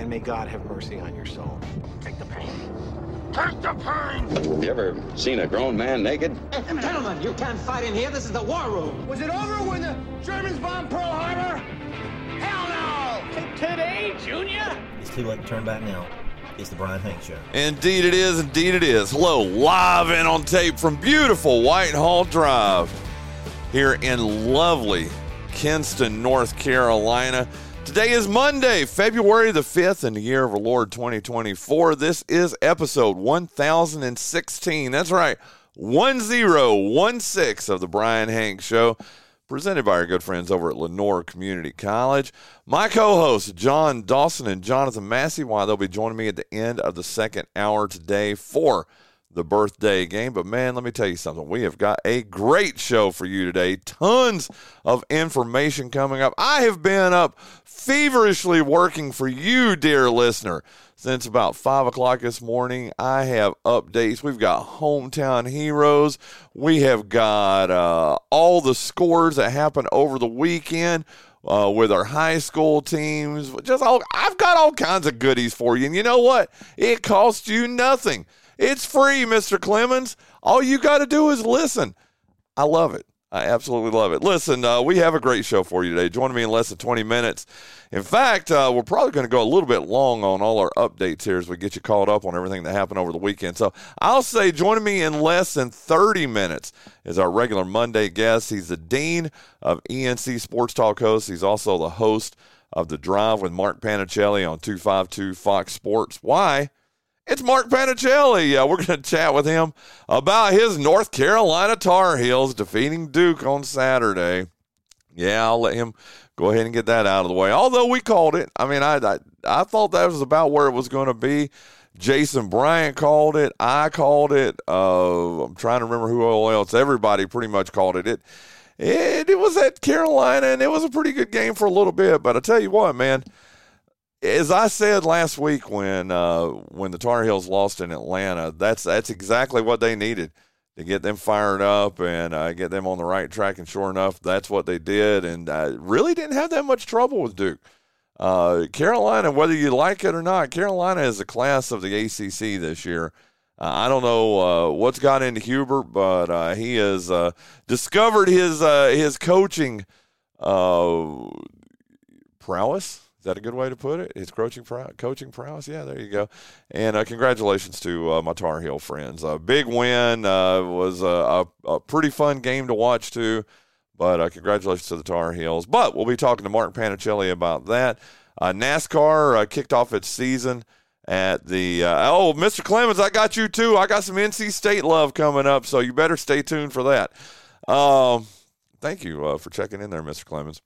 and may God have mercy on your soul. Take the pain. Take the pain! Have you ever seen a grown man naked? Gentlemen, you can't fight in here. This is the war room. Was it over when the Germans bombed Pearl Harbor? Hell no! Today, Junior? It's too late to turn back now. It's the Bryan Hank Show. Indeed it is. Indeed it is. Hello, live and on tape from beautiful Whitehall Drive here in lovely Kinston, North Carolina. Today is Monday, February the 5th in the year of our Lord 2024. This is episode 1016. That's right, 1016 of the Bryan Hank Show, presented by our good friends over at Lenoir Community College. My co hosts, John Dawson and Jonathan Massey, while they'll be joining me at the end of the second hour today for the birthday game. But man, let me tell you something. We have got a great show for you today. Tons of information coming up. I have been up feverishly working for you, dear listener, since about five o'clock this morning. I have updates. We've got hometown heroes. We have got uh, all the scores that happened over the weekend. Uh, with our high school teams, just all I've got all kinds of goodies for you. And you know what? It costs you nothing. It's free, Mr. Clemens. All you got to do is listen. I love it. I absolutely love it. Listen, uh, we have a great show for you today. Join me in less than 20 minutes. In fact, uh, we're probably going to go a little bit long on all our updates here as we get you caught up on everything that happened over the weekend. So I'll say joining me in less than 30 minutes is our regular Monday guest. He's the Dean of ENC Sports Talk host. He's also the host of The Drive with Mark Panichelli on 252 Fox Sports. Why? It's Mark Panichelli. Uh, we're going to chat with him about his North Carolina Tar Heels defeating Duke on Saturday. Yeah, I'll let him go ahead and get that out of the way. Although we called it, I mean, I I, I thought that was about where it was going to be. Jason Bryant called it. I called it. Uh, I'm trying to remember who else. Everybody pretty much called it. It it, it was at Carolina, and it was a pretty good game for a little bit. But I tell you what, man as I said last week when uh, when the Tar Heels lost in Atlanta, that's that's exactly what they needed to get them fired up and uh, get them on the right track. And sure enough, that's what they did, and uh, really didn't have that much trouble with Duke. Uh, Carolina, whether you like it or not, Carolina is a class of the ACC this year. Uh, I don't know uh, what's got into Hubert, but he has discovered his his coaching prowess is that a good way to put it? His coaching coaching prowess. Yeah, there you go. And uh, congratulations to uh, my Tar Heel friends. A big win uh, was a, a, pretty fun game to watch too. But uh, congratulations to the Tar Heels. But we'll be talking to Mark Panichelli about that. Uh, NASCAR uh, kicked off its season at the oh, Mr. Clemens, I got you too. I got some NC State love coming up, so you better stay tuned for that. Um, thank you for checking in there, Mr. Clemens.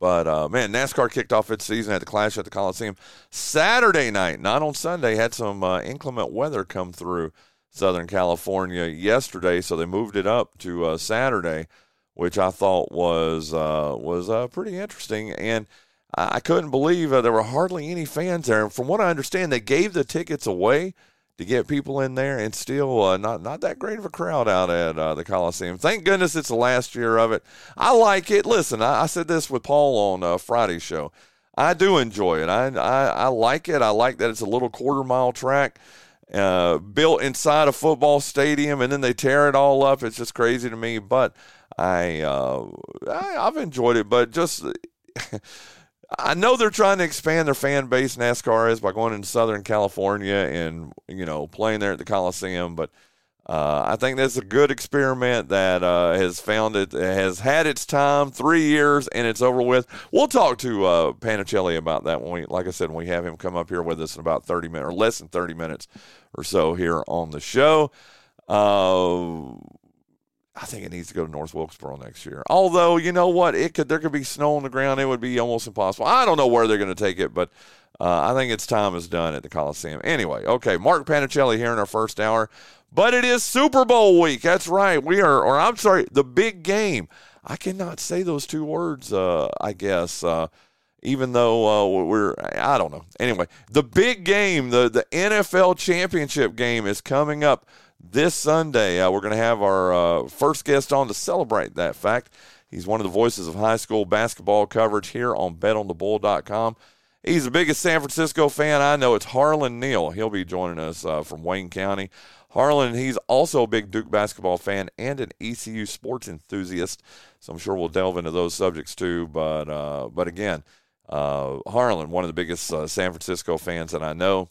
But uh, man, NASCAR kicked off its season at the Clash at the Coliseum Saturday night, not on Sunday. Had some uh, inclement weather come through Southern California yesterday, so they moved it up to uh, Saturday, which I thought was uh, was uh, pretty interesting. And I couldn't believe uh, there were hardly any fans there. And from what I understand, they gave the tickets away to get people in there, and still uh, not not that great of a crowd out at uh, the Coliseum. Thank goodness it's the last year of it. I like it. Listen, I, I said this with Paul on uh, Friday's show. I do enjoy it. I, I, I like it. I like that it's a little quarter mile track. Uh, built inside a football stadium, and then they tear it all up. It's just crazy to me, but I, uh, I I've enjoyed it. But just I know they're trying to expand their fan base. NASCAR is by going into Southern California and you know playing there at the Coliseum, but uh, I think that's a good experiment that uh, has found it has had its time, three years, and it's over with. We'll talk to uh, Panichelli about that when we, like I said, when we have him come up here with us in about thirty minutes or less than thirty minutes or so here on the show. Uh, I think it needs to go to North Wilkesboro next year. Although you know what, it could there could be snow on the ground. It would be almost impossible. I don't know where they're going to take it, but uh, I think its time is done at the Coliseum. Anyway, okay, Mark Panichelli here in our first hour, but it is Super Bowl week. That's right. We are, or I'm sorry, the big game. I cannot say those two words. Uh, I guess. Uh, even though uh, we're I don't know. Anyway, the big game, the the NFL championship game is coming up this Sunday. Uh, we're going to have our uh, first guest on to celebrate that fact. He's one of the voices of high school basketball coverage here on betonthebull.com. He's the biggest San Francisco fan I know. It's Harlan Neal. He'll be joining us uh, from Wayne County. Harlan, he's also a big Duke basketball fan and an ECU sports enthusiast. So I'm sure we'll delve into those subjects too. But uh, but again, uh, Harlan, one of the biggest uh, San Francisco fans that I know,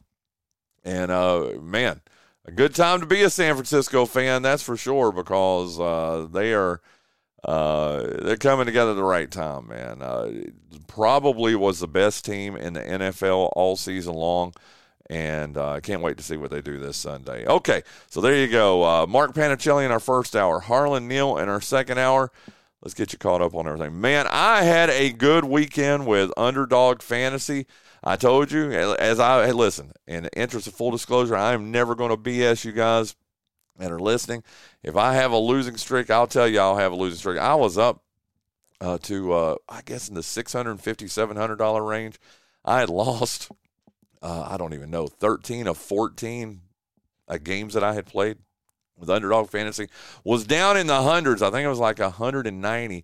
and uh, man, a good time to be a San Francisco fan, that's for sure, because uh, they are uh, they're coming together at the right time, man. Uh, probably was the best team in the NFL all season long, and uh, I can't wait to see what they do this Sunday. Okay, so there you go. Uh, Mark Panichelli in our first hour, Harlan Neal in our second hour. Let's get you caught up on everything. Man, I had a good weekend with Underdog Fantasy. I told you, as I hey, listen, in the interest of full disclosure, I am never going to BS you guys that are listening. If I have a losing streak, I'll tell you I'll have a losing streak. I was up uh, to, uh, I guess, in the $650, $700 range. I had lost, uh, I don't even know, 13 of 14 uh, games that I had played with Underdog Fantasy. Was down in the hundreds. I think it was like 190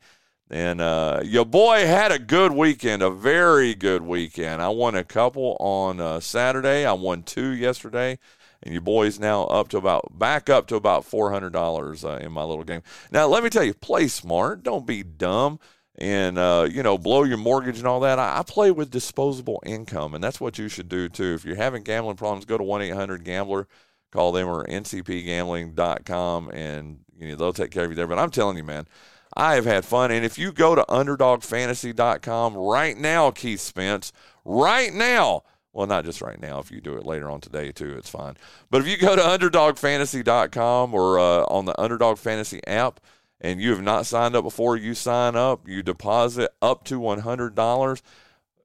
and uh, your boy had a good weekend, a very good weekend. I won a couple on uh, Saturday. I won two yesterday, and your boy's now up to about back up to about four hundred dollars uh, in my little game. Now, let me tell you, play smart. Don't be dumb, and uh, you know, blow your mortgage and all that. I, I play with disposable income, and that's what you should do too. If you're having gambling problems, go to one eight hundred Gambler. Call them or ncpgambling.com, and you know they'll take care of you there. But I'm telling you, man I have had fun. And if you go to underdogfantasy.com right now, Keith Spence, right now, well, not just right now. If you do it later on today, too, it's fine. But if you go to underdogfantasy.com or uh, on the Underdog Fantasy app and you have not signed up before, you sign up, you deposit up to $100.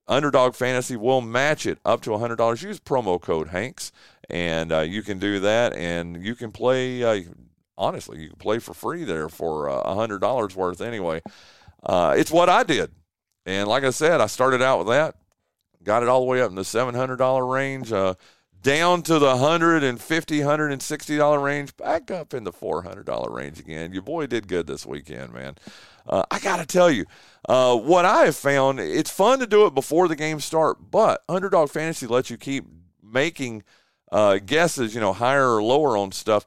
Underdog Fantasy will match it up to $100. Use promo code Hanks, and uh, you can do that, and you can play. Uh, honestly, you can play for free there for uh, a hundred dollars worth anyway. Uh, it's what I did, and like I said, I started out with that, got it all the way up in the seven hundred dollar range, uh, down to the hundred and fifty, hundred and sixty dollar range, back up in the four hundred dollar range again. Your boy did good this weekend, man. Uh, I got to tell you, uh, what I have found, it's fun to do it before the games start, but Underdog Fantasy lets you keep making uh, guesses, you know, higher or lower on stuff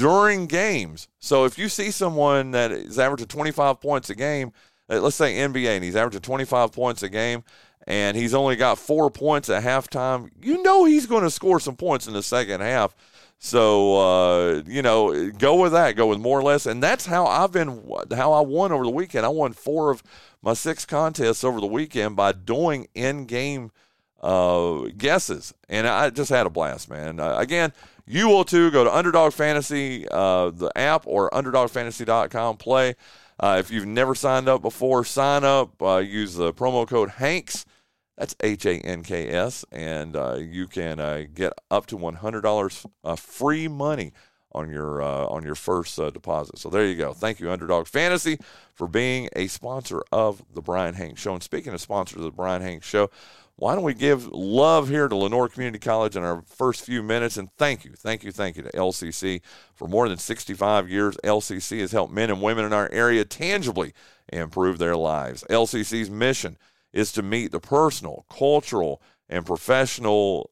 during games. So if you see someone that is averaging 25 points a game, uh, let's say NBA, and he's averaging 25 points a game, and he's only got four points at halftime, you know he's going to score some points in the second half. So uh, you know, go with that. Go with more or less, and that's how I've been. How I won over the weekend. I won four of my six contests over the weekend by doing in-game uh, guesses, and I just had a blast, man. Uh, again, you will too. Go to Underdog Fantasy, uh, the app, or UnderdogFantasy.com. Play. Uh, if you've never signed up before, sign up. Uh, use the promo code Hanks. That's H A N K S, and uh, you can uh, get up to one hundred dollars uh, free money on your on your first deposit. So there you go. Thank you, Underdog Fantasy, for being a sponsor of the Bryan Hanks Show. And speaking of sponsors of the Bryan Hanks Show, why don't we give love here to Lenoir Community College in our first few minutes? And thank you, thank you, thank you to LCC. For more than 65 years, LCC has helped men and women in our area tangibly improve their lives. LCC's mission is to meet the personal, cultural, and professional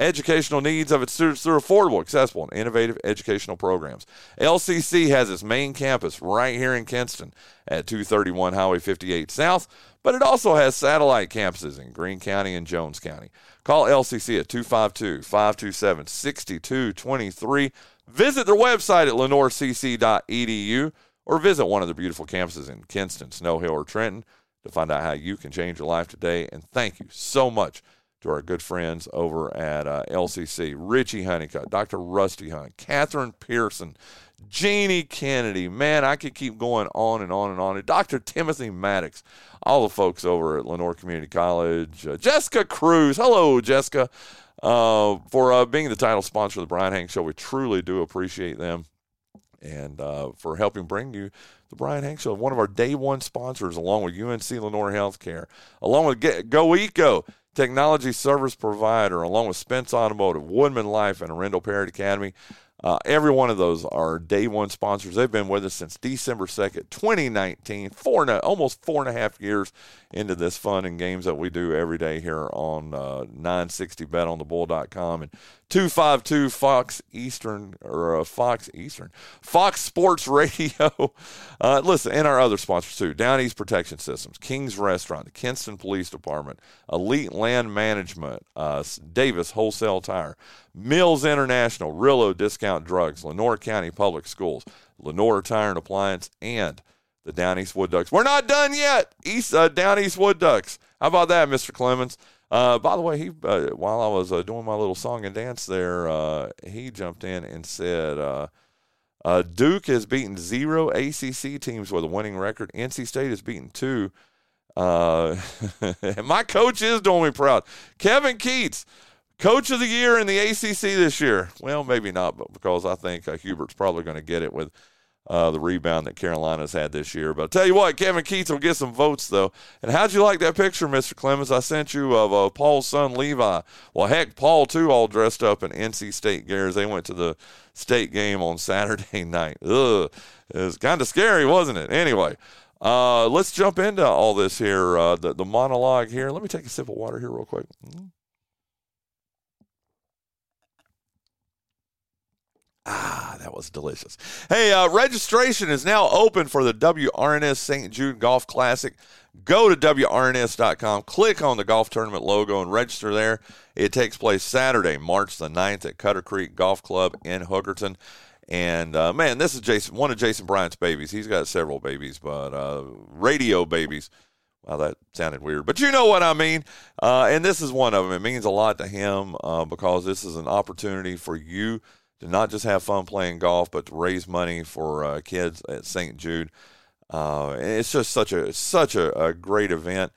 educational needs of its students through affordable, accessible, and innovative educational programs. LCC has its main campus right here in Kinston at 231 Highway 58 South but it also has satellite campuses in Greene County and Jones County. Call LCC at 252 527 6223. Visit their website at lenoircc.edu or visit one of their beautiful campuses in Kinston, Snow Hill, or Trenton to find out how you can change your life today. And thank you so much to our good friends over at uh, LCC Richie Honeycutt, Dr. Rusty Hunt, Catherine Pearson, Jeannie Kennedy. Man, I could keep going on and on and on. Dr. Timothy Maddox, all the folks over at Lenoir Community College. Uh, Jessica Cruz. Hello, Jessica. Uh, for uh, being the title sponsor of the Bryan Hank Show. We truly do appreciate them and uh, for helping bring you the Bryan Hank Show, one of our day one sponsors, along with UNC Lenoir Healthcare, along with Go Eco, technology service provider, along with Spence Automotive, Woodman Life, and Arendell Parrott Academy. Uh, every one of those are day one sponsors. They've been with us since December 2nd, 2019, four and a, almost four and a half years into this fun and games that we do every day here on uh, 960betonthebull.com and 252 Fox Eastern or uh, Fox Eastern Fox Sports Radio. Uh, listen, and our other sponsors too: Down East Protection Systems, King's Restaurant, the Kinston Police Department, Elite Land Management, uh, Davis Wholesale Tire, Mills International, Rillo Discount Drugs, Lenoir County Public Schools, Lenoir Tire and Appliance, and the Down East Wood Ducks. We're not done yet. East uh, Down East Wood Ducks. How about that, Mr. Clemens? Uh, by the way, he uh, while I was uh, doing my little song and dance there, uh, he jumped in and said, uh, "Duke has beaten zero ACC teams with a winning record. NC State has beaten two. my coach is doing me proud. Kevin Keatts." Coach of the year in the ACC this year. Well, maybe not, but because I think Hubert's probably going to get it with uh, the rebound that Carolina's had this year. But I'll tell you what, Kevin Keatts will get some votes, though. And how'd you like that picture, Mr. Clemens? I sent you of uh, Paul's son, Levi. Well, heck, Paul, too, all dressed up in NC State gears. They went to the state game on Saturday night. Ugh. It was kind of scary, wasn't it? Anyway. Uh, let's jump into all this here, uh, the, the monologue here. Let me take a sip of water here, real quick. Mm-hmm. Ah, that was delicious. Hey, uh, registration is now open for the WRNS St. Jude Golf Classic. Go to WRNS.com, click on the golf tournament logo, and register there. It takes place Saturday, March the 9th at Cutter Creek Golf Club in Hookerton. And uh, man, this is Jason, one of Jason Bryant's babies. He's got several babies, but uh, radio babies. Well, that sounded weird, but you know what I mean. Uh, and this is one of them. It means a lot to him uh, because this is an opportunity for you to not just have fun playing golf, but to raise money for uh, kids at St. Jude. Uh, it's just such a such a, a great event.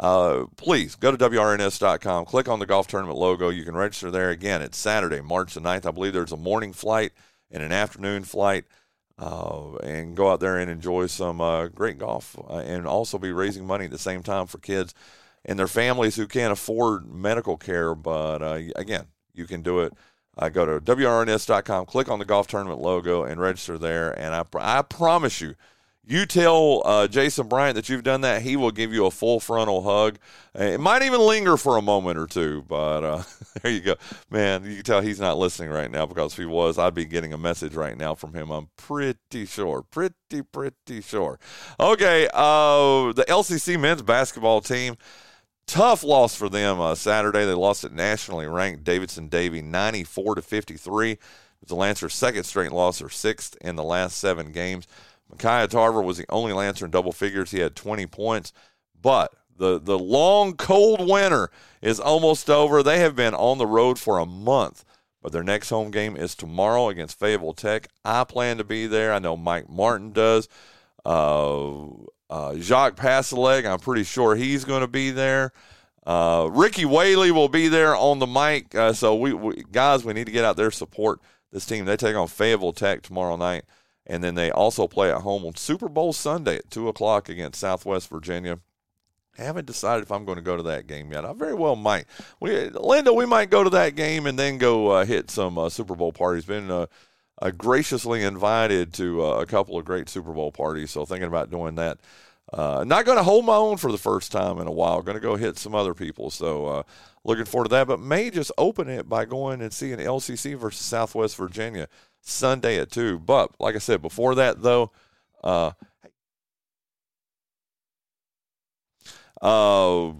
Uh, please go to WRNS.com, click on the golf tournament logo. You can register there. Again, it's Saturday, March the 9th. I believe there's a morning flight and an afternoon flight. Uh, and go out there and enjoy some uh, great golf uh, and also be raising money at the same time for kids and their families who can't afford medical care. But uh, again, you can do it uh, go to WRNS.com, click on the golf tournament logo, and register there. And I, I promise you, you tell uh, Jason Bryant that you've done that, he will give you a full frontal hug. It might even linger for a moment or two, but uh, there you go. Man, you can tell he's not listening right now because if he was, I'd be getting a message right now from him. I'm pretty sure. Pretty, pretty sure. Okay, uh, the LCC men's basketball team. Tough loss for them uh, Saturday. They lost at nationally ranked Davidson Davie 94 to 53. It was the Lancers' second straight loss, or sixth in the last seven games. Micaiah Tarver was the only Lancer in double figures. He had 20 points, but the the long cold winter is almost over. They have been on the road for a month, but their next home game is tomorrow against Fayetteville Tech. I plan to be there. I know Mike Martin does. Uh, uh, Jacques Passaleg, I'm pretty sure he's going to be there. Uh, Ricky Whaley will be there on the mic. Uh, so we, we, guys, we need to get out there support this team. They take on Fayetteville Tech tomorrow night, and then they also play at home on Super Bowl Sunday at two o'clock against Southwest Virginia. I haven't decided if I'm going to go to that game yet. I very well might. We, Linda, we might go to that game and then go uh, hit some uh, Super Bowl parties. Been uh, graciously invited to uh, a couple of great Super Bowl parties. So thinking about doing that. Uh, not going to hold my own for the first time in a while. Going to go hit some other people. So uh, looking forward to that. But may just open it by going and seeing LCC versus Southwest Virginia Sunday at two. But like I said before that, though. Uh, uh,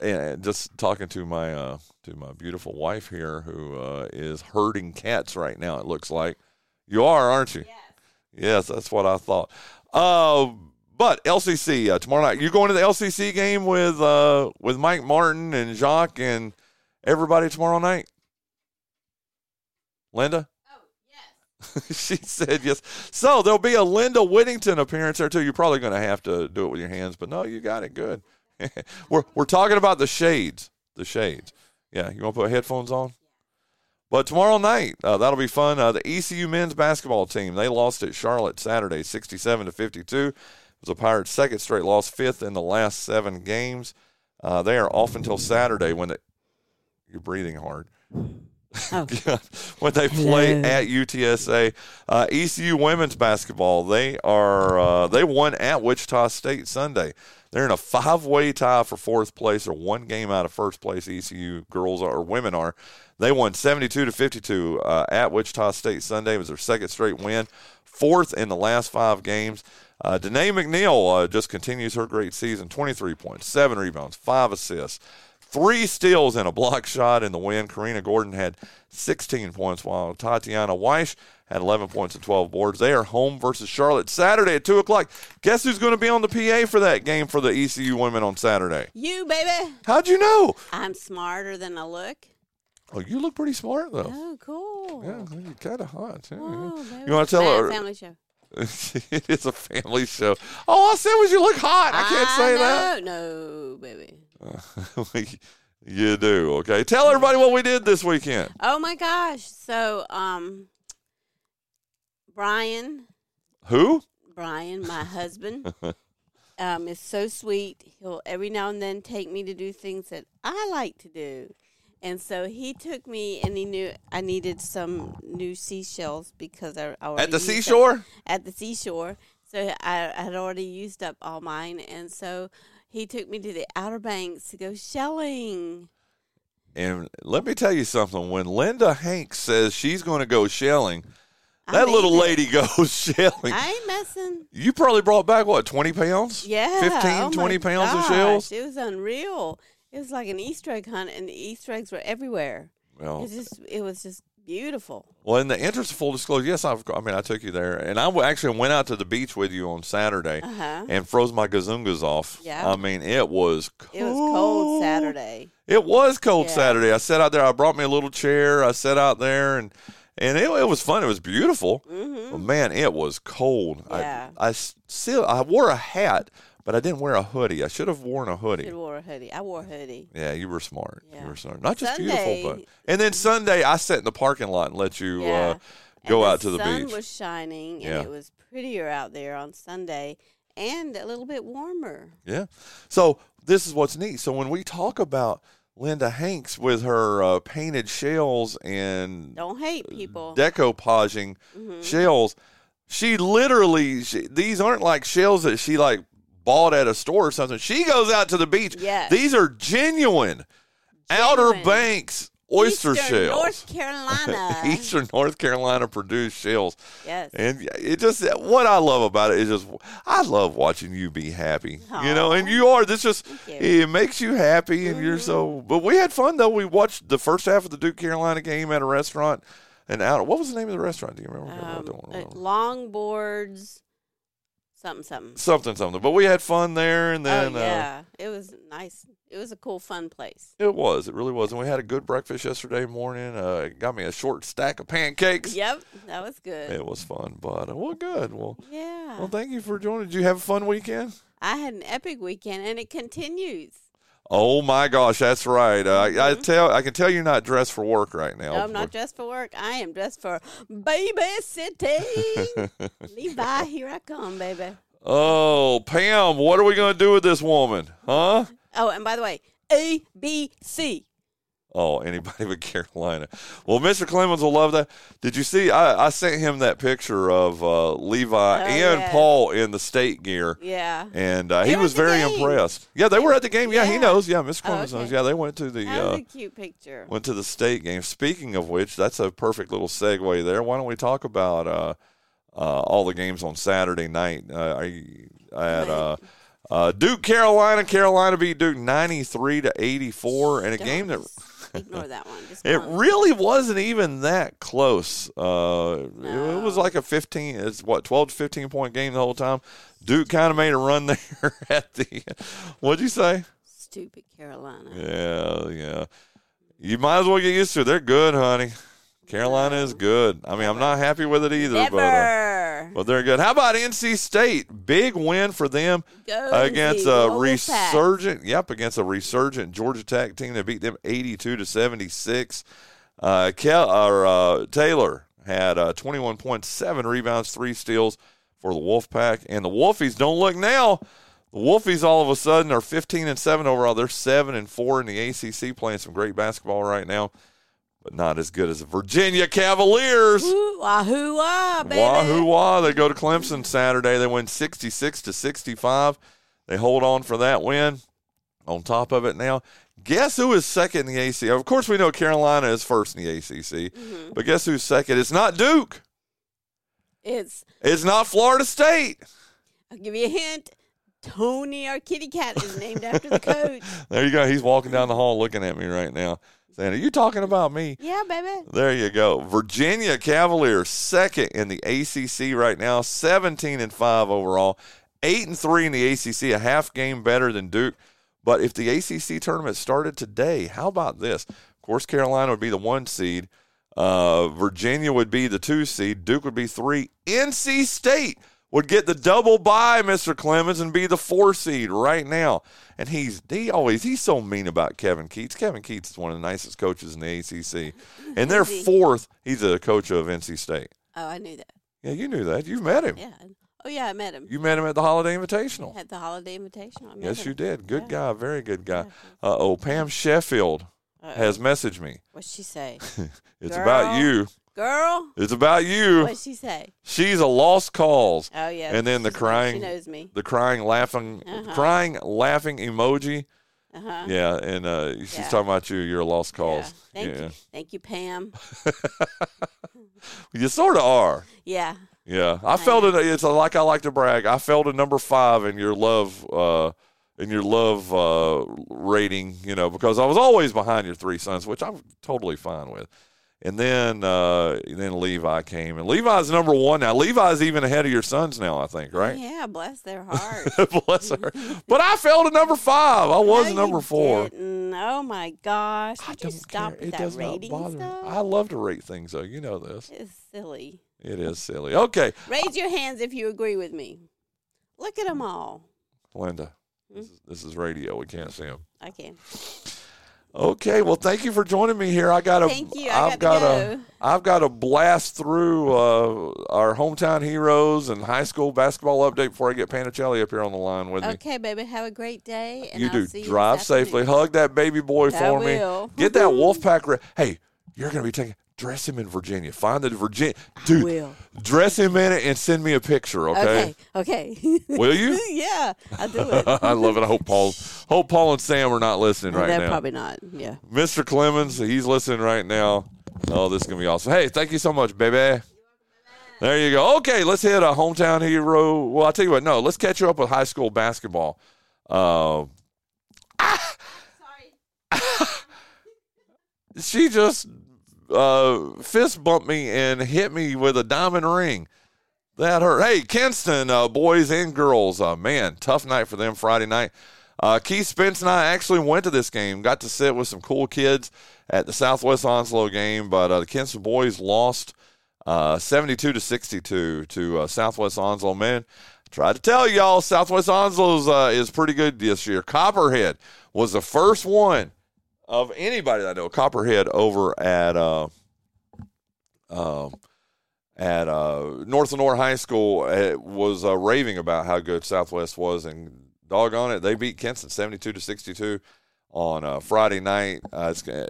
and just talking to my to my beautiful wife here, who uh, is herding cats right now. It looks like you are, aren't you? Yes. Yes, that's what I thought. Uh, but LCC uh, tomorrow night. You going to the LCC game with uh, with Mike Martin and Jacques and everybody tomorrow night? Linda. Oh yes. she said yes. So there'll be a Linda Whittington appearance there too. You're probably going to have to do it with your hands, but no, you got it good. we're we're talking about the shades, the shades. Yeah, you want to put headphones on? But tomorrow night, uh, that'll be fun. Uh, the ECU men's basketball team they lost at Charlotte Saturday, 67 to 52. It was a Pirates' second straight loss, fifth in the last seven games. Uh, they are off until Saturday when they, you're breathing hard. Oh. when they play at UTSA. Uh, ECU women's basketball they are uh, they won at Wichita State Sunday. They're in a five way tie for fourth place, or one game out of first place. ECU girls are, or women are. They won seventy two to fifty two uh, at Wichita State Sunday. It was their second straight win, fourth in the last five games. Uh, Danae McNeal uh, just continues her great season 23 points, seven rebounds, five assists, three steals, and a block shot in the win. Karina Gordon had 16 points, while Tatyana Wyche had 11 points and 12 boards. They are home versus Charlotte Saturday at 2 o'clock. Guess who's going to be on the PA for that game for the ECU women on Saturday? You, baby. How'd you know? I'm smarter than I look. Oh, you look pretty smart, though. Oh, cool. Yeah, you're kind of hot. too. Oh. You want to tell her? Family show. it is a family show. All I said was you look hot. I can't say that. No, baby. you do. Okay. Tell everybody what we did this weekend. Oh my gosh. So, um, Bryan, Who? Bryan, my husband, um, is so sweet. He'll every now and then take me to do things that I like to do. And so he took me, and he knew I needed some new seashells because I, I already At the used up- seashore? At the seashore, so I, I had already used up all mine, and so he took me to the Outer Banks to go shelling. And let me tell you something. When Linda Hanks says she's going to go shelling, that mean little it. lady goes shelling. I ain't messing. You probably brought back, what, 20 pounds? Yeah. 15, oh 20 pounds of gosh, shells? It was unreal. It was like an Easter egg hunt, and the Easter eggs were everywhere. Well, It just, it was just beautiful. Well, in the interest of full disclosure, yes, I've, I mean, I took you there, and I actually went out to the beach with you on Saturday Uh-huh. and froze my gazungas off. Yeah. I mean, it was cold. It was cold Saturday. It was cold Yeah. Saturday. I sat out there. I brought me a little chair. I sat out there, and and it, it was fun. It was beautiful. But man, it was cold. Mm-hmm. Yeah. I, I still I wore a hat, but I didn't wear a hoodie. I should have worn a hoodie. Should wore a hoodie. I wore a hoodie. Yeah, you were smart. Yeah. You were smart. Not just Sunday- beautiful, but and then Sunday I sat in the parking lot and let you Yeah. uh, go And out to the sun beach. was shining, and Yeah. it was prettier out there on Sunday, and a little bit warmer. Yeah. So this is what's neat. So when we talk about Linda Hanks with her uh, painted shells and Don't hate people. decoupaging Mhm. shells, she literally she, these aren't like shells that she like bought at a store or something. She goes out to the beach. Yes. These are genuine, Outer Banks oyster Eastern shells. North Carolina. Eastern North Carolina produced shells. Yes. And it just what I love about it is just I love watching you be happy. You know, and you are. This just it makes you happy, and you're so. But we had fun though. We watched the first half of the Duke Carolina game at a restaurant. And out. What was the name of the restaurant? Do you remember? I Um, uh, longboards, something, something. something, something. But we had fun there, and then oh uh, yeah, it was nice. It was a cool, fun place. it was. It really was. And we had a good breakfast yesterday morning. Uh, got me a short stack of pancakes. Yep, that was good. It was fun, but uh, well, good. Well, Yeah, well, thank you for joining. Did you have a fun weekend? I had an epic weekend, and it continues. Oh my gosh, that's right. Uh, I, I tell, I can tell you're not dressed for work right now. Mm-hmm. No, I'm not dressed for work. I am dressed for babysitting. Levi, here I come, baby. Oh, Pam, what are we going to do with this woman, huh? Oh, and by the way, A B C. Oh, anybody but Carolina. Well, Mr. Clemens will love that. Did you see? I, I sent him that picture of uh, Levi and Oh, yeah. Paul in the state gear. Yeah. And uh, he was very game. impressed. Yeah, they were at the game. Yeah, he knows. Yeah, Mr. Oh, Clemens knows. Yeah, they went to the That uh, a cute picture. went to the state game. Speaking of which, that's a perfect little segue there. Why don't we talk about uh, uh, all the games on Saturday night? Uh, are you at uh, Duke, Carolina? Carolina beat Duke ninety three to eighty four in a Don't game that ignore that one. It on. really wasn't even that close. Uh, it, it was like a fifteen. It's what twelve to fifteen point game the whole time. Duke kind of made a run there at the. What'd you say? Stupid Carolina. Yeah, yeah. You might as well get used to it. They're good, honey. Carolina is good. I mean, I'm not happy with it either, but uh, But they're good. How about NC State? Big win for them Go against a resurgent. Yep, against a resurgent Georgia Tech team that beat them 82 to 76. Uh, Kel, or, uh, Taylor had uh, 21.7 rebounds, three steals for the Wolfpack, and the Wolfies don't look now. The Wolfies all of a sudden are 15 and seven overall. They're seven and four in the ACC, playing some great basketball right now, but not as good as the Virginia Cavaliers. Woo, wahoo, wah, baby. Wahoo wah. They go to Clemson Saturday. They win 66 to 65. They hold on for that win. On top of it now, guess who is second in the ACC? Of course, we know Carolina is first in the ACC, Mm-hmm. but guess who's second? It's not Duke. It's, It's not Florida State. I'll give you a hint. Tony, our kitty cat, is named after the coach. There you go. He's walking down the hall looking at me right now, saying, Are you talking about me? Yeah, baby. There you go. Virginia Cavaliers second in the ACC right now, 17 and 5 overall, 8 and 3 in the ACC, a half game better than Duke. But if the ACC tournament started today, how about this? Of course, Carolina would be the 1 seed. Uh, Virginia would be the 2 seed, Duke would be 3. NC State would get the double bye, Mr. Clemens, and be the 4 seed right now. And he's he always he's so mean about Kevin Keatts. Kevin Keatts is one of the nicest coaches in the ACC. And they're he? fourth. He's a coach of NC State. Oh, I knew that. Yeah, you knew that. You've met him. Yeah. Oh, yeah, I met him. You met him at the Holiday Invitational. At the holiday invitation. I met Yes, him. you did. Good Yeah. guy. Very good guy. Uh oh, Pam Sheffield Uh-oh. has messaged me. What'd she say? It's about you. Girl? It's about you. What'd she say? She's a lost cause. Oh, yeah. And then the crying, She knows me. the crying, laughing, Uh-huh. crying, laughing emoji. Uh-huh. Yeah, and uh, she's Yeah. talking about you. You're a lost Yeah. cause. Thank yeah, you. Thank you, Pam. you sort of are. Yeah. Yeah, I felt it. It's like I like to brag. I felt a number five in your love, uh, in your love uh, rating. You know, because I was always behind your three sons, which I'm totally fine with. And then, uh, then Levi came, and Levi's number one now. Levi's even ahead of your sons now, I think. Right? Yeah, bless their heart. Bless her. But I fell to number five. I was No, number you four. didn't. Oh my gosh! I don't stop care. It that does not rating bother me. I love to rate things, though. You know this. It's silly. It is silly. Okay, Raise your hands if you agree with me. Look at them all. Linda. This is, this is radio. We can't see them. I can. Okay, well, thank you for joining me here. I got a, Thank you. I have got to a, go. I've got a blast through uh, our hometown heroes and high school basketball update before I get Panichelli up here on the line with me. Okay, baby. Have a great day. And you I'll do see drive you safely. Hug that baby boy I for me. Get that Wolfpack. Re- hey, you're gonna be taking. Dress him in Virginia. Find the Virginia dude. will. Dress him in it and send me a picture. Okay. Okay. Okay. Will you? yeah, I'll do it. I love it. I hope Paul, hope Paul and Sam are not listening right They're now. probably not. Yeah. Mr. Clemens, he's listening right now. Oh, this is gonna be awesome. Hey, thank you so much, baby. There you go. Okay, let's hit a hometown hero. Well, I'll tell you what. No, let's catch you up with high school basketball. Uh, she just uh, fist bumped me and hit me with a diamond ring. That hurt. Hey, Kinston, uh, boys and girls, uh, man, tough night for them Friday night. Uh, Keith Spence and I actually went to this game, got to sit with some cool kids at the Southwest Onslow game, but uh, the Kinston boys lost uh, 72 to 62 to Southwest Onslow. Man, tried to tell y'all, Southwest Onslow's uh, is pretty good this year. Copperhead was the first one of anybody that I know. Copperhead over at uh, um, at uh, North Lenoir High School uh, was uh, raving about how good Southwest was, and doggone it, they beat Kinston seventy-two to sixty-two on uh, Friday night. Uh, uh,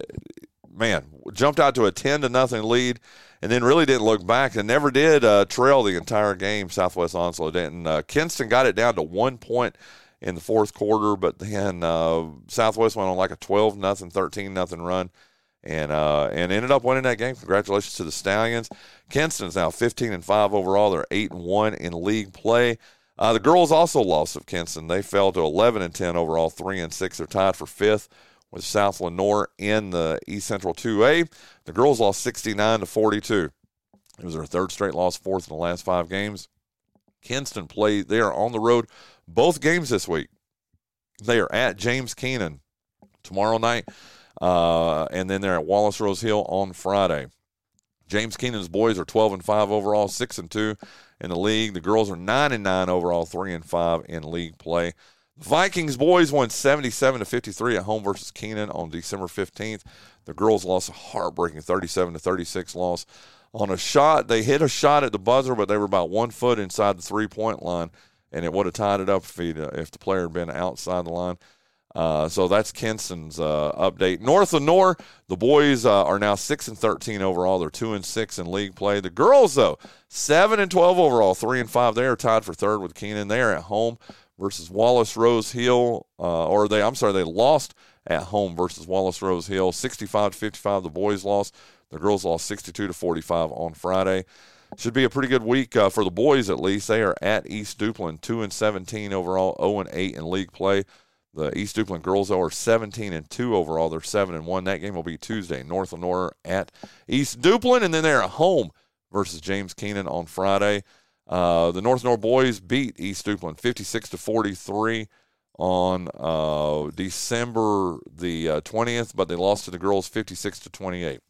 man, jumped out to a ten to nothing lead, and then really didn't look back, and never did uh, trail the entire game. Southwest Onslow didn't. Uh, Kinston got it down to one point in the fourth quarter, but then uh, Southwest went on like a twelve nothing, thirteen nothing run and uh, and ended up winning that game. Congratulations to the Stallions. Kinston's now 15 and five overall. They're eight and one in league play. Uh, the girls also lost of Kinston. They fell to 11 and 10 overall. Three and six. They're tied for fifth with South Lenoir in the East Central 2A. The girls lost 69 to 42. It was their third straight loss, fourth in the last five games. Kinston played. They are on the road both games this week. They are at James Kenan tomorrow night. Uh, and then they're at Wallace Rose Hill on Friday. James Kenan's boys are 12 and 5 overall, 6 and 2 in the league. The girls are 9 and 9 overall, 3 and 5 in league play. Vikings boys won 77 to 53 at home versus Kenan on December 15th. The girls lost a heartbreaking 37 to 36 loss on a shot. They hit a shot at the buzzer, but they were about one foot inside the three point line, and it would have tied it up if, he if the player had been outside the line. Uh, so that's Kinston's uh, update. North Lenoir, the boys uh, are now six and thirteen overall. They're two and six in league play. The girls, though, seven and twelve overall, three and five. They are tied for third with Kenan. They are at home versus Wallace Rose Hill, uh, or they, I'm sorry, they lost at home versus Wallace Rose Hill, 65 to 55. The boys lost. The girls lost 62 to 45 on Friday. Should be a pretty good week uh, for the boys at least. They are at East Duplin, two and 17 overall, 0 and 8 in league play. The East Duplin girls are 17 and 2 overall. They're 7 and 1. That game will be Tuesday. North Lenoir at East Duplin, and then they're at home versus James Kenan on Friday. Uh, the North Lenoir boys beat East Duplin 56 to 43 on uh, December the uh, 20th, but they lost to the girls 56 to 28.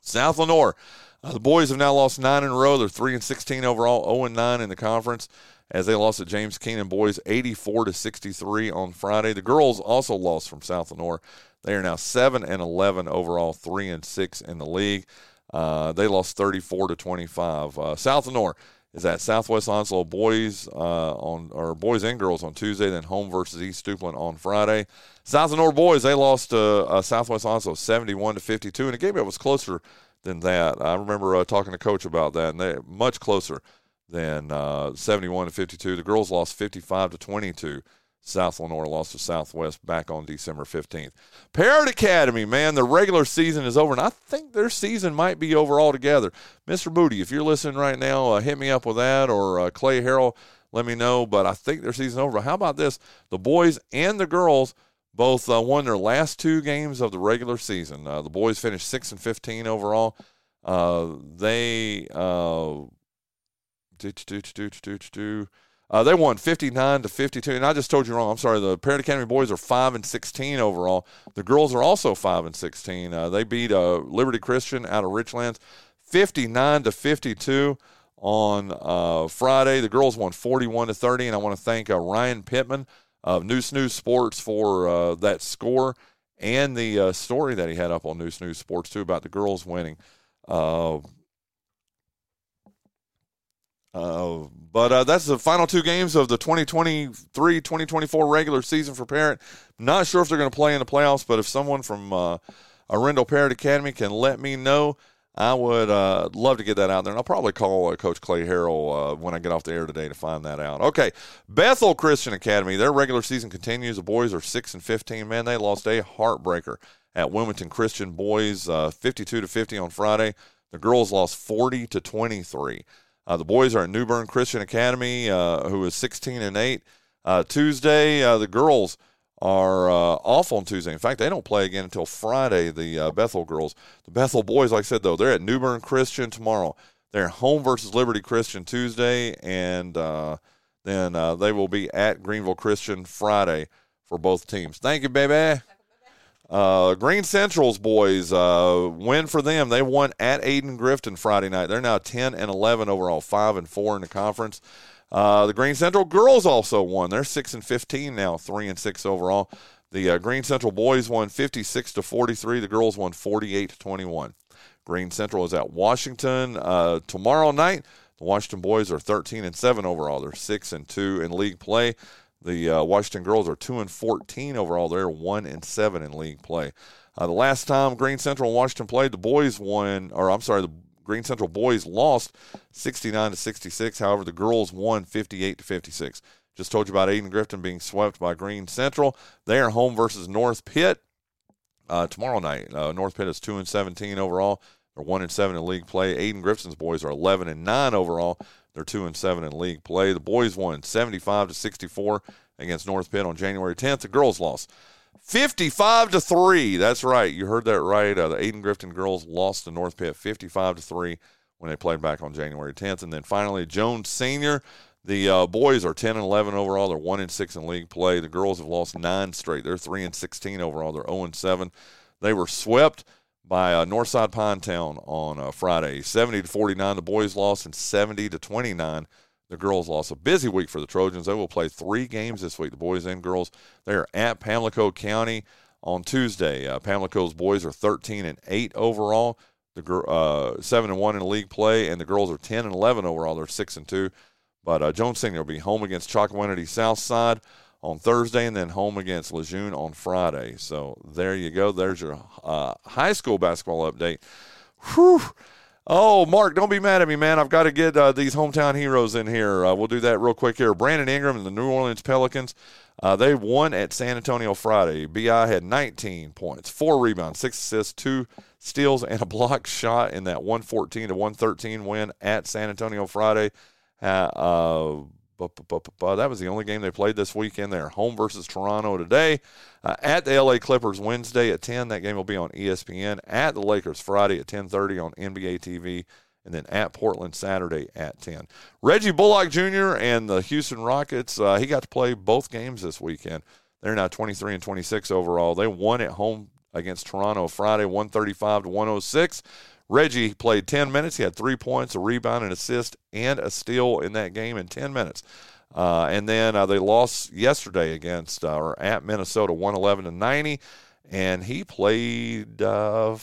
South Lenoir, uh, the boys have now lost nine in a row. They're 3 and 16 overall, 0 and 9 in the conference as they lost to James Kenan boys 84 to 63 on Friday. The girls also lost from South Lenoir. They are now 7 and 11 overall, 3 and 6 in the league. Uh, they lost 34 to 25. Uh, South Lenoir is at Southwest Onslow boys uh, on or boys and girls on Tuesday, then home versus East Duplin on Friday. South Lenoir boys they lost to uh, Southwest Onslow 71 to 52, and the game was closer than that. I remember uh, talking to coach about that, and they much closer than uh, 71 to 52. The girls lost 55 to 22. South Lenoir lost to Southwest back on December 15th. Parrott Academy, man, the regular season is over, and I think their season might be over altogether. Mr. Booty, if you're listening right now, uh, hit me up with that, or uh, Clay Harrell, let me know. But I think their season over. How about this? The boys and the girls both uh, won their last two games of the regular season. Uh, the boys finished 6 and 15 overall. Uh, they uh, uh, they won 59 to 52. And I just told you wrong. I'm sorry. The Parrott Academy boys are 5 and 16 overall. The girls are also 5 and 16. Uh, they beat Liberty Christian out of Richlands 59 to 52 on uh, Friday. The girls won 41 to 30. And I want to thank Ryan Pittman of Neuse News Sports for uh, that score and the story that he had up on Neuse News Sports, too, about the girls winning. Uh, uh, but uh, that's the final two games of the 2023 2024 regular season for Parrott. Not sure if they're going to play in the playoffs, but if someone from uh, Arendell Parrott Academy can let me know, I would uh, love to get that out there. And I'll probably call uh, Coach Clay Harrell uh, when I get off the air today to find that out. Okay, Bethel Christian Academy, their regular season continues. The boys are 6 and 15. Man, they lost a heartbreaker at Wilmington Christian boys, uh, 52 to 50 on Friday. The girls lost 40 to 23. Uh, the boys are at New Bern Christian Academy, uh, who is 16 and 8. Uh, Tuesday, the girls are uh, off on Tuesday. In fact, they don't play again until Friday, the uh, Bethel girls. The Bethel boys, like I said, though, they're at New Bern Christian tomorrow. They're home versus Liberty Christian Tuesday, and then they will be at Greenville Christian Friday for both teams. Thank you, baby. Uh, Greene Central's boys uh, win for them. They won at Ayden Grifton Friday night. They're now 10 and 11 overall, 5 and 4 in the conference. Uh, the Greene Central girls also won. They're 6 and 15 now, 3 and 6 overall. The uh, Greene Central boys won 56 to 43. The girls won 48 to 21. Greene Central is at Washington uh, tomorrow night. The Washington boys are 13 and 7 overall. They're 6 and 2 in league play. The uh, Washington girls are two and fourteen overall. They're one and seven in league play. Uh, the last time Greene Central and Washington played, the boys won, or I'm sorry, the Greene Central boys lost 69 to 66. However, the girls won 58 to 56. Just told you about Ayden Grifton being swept by Greene Central. They are home versus North Pitt uh, tomorrow night. Uh, North Pitt is two and 17 overall. They're one and seven in league play. Ayden Grifton's boys are 11 and nine overall. They're two and seven in league play. The boys won 75 to 64 against North Pitt on January 10th. The girls lost 55 to three. That's right. You heard that right. Uh, the Ayden Grifton girls lost to North Pitt 55 to three when they played back on January 10th. And then finally, Jones Senior. The uh, boys are 10 and 11 overall. They're 1 and 6 in league play. The girls have lost nine straight. They're 3 and 16 overall. They're 0 and 7. They were swept by uh, Northside Pinetown on uh, Friday. 70 to 49, the boys lost, and 70 to 29, the girls lost. A busy week for the Trojans. They will play three games this week, the boys and girls. They're at Pamlico County on Tuesday. Uh, Pamlico's boys are 13 and 8 overall. The gir- uh, 7 and 1 in league play, and the girls are 10 and 11 overall. They're 6 and 2. But uh, Jones Senior will be home against Chocowinity Southside on Thursday and then home against Lejeune on Friday. So there you go. There's your uh, high school basketball update. Whew. Oh, Mark, don't be mad at me, man. I've got to get uh, these hometown heroes in here. Uh, we'll do that real quick here. Brandon Ingram and the New Orleans Pelicans. Uh, they won at San Antonio Friday. BI had 19 points, four rebounds, six assists, two steals, and a block shot in that 114 to 113 win at San Antonio Friday. Uh, that was the only game they played this weekend. They're home versus Toronto today. Uh, at the LA Clippers Wednesday at 10. That game will be on ESPN. At the Lakers Friday at 10:30 on NBA TV. And then at Portland Saturday at 10. Reggie Bullock Jr. and the Houston Rockets, uh, he got to play both games this weekend. They're now 23 and 26 overall. They won at home against Toronto Friday, 135 to 106. Reggie played 10 minutes. He had three points, a rebound, an assist, and a steal in that game in 10 minutes. Uh, and then uh, they lost yesterday against uh, or at Minnesota, 111 to 90, and he played uh,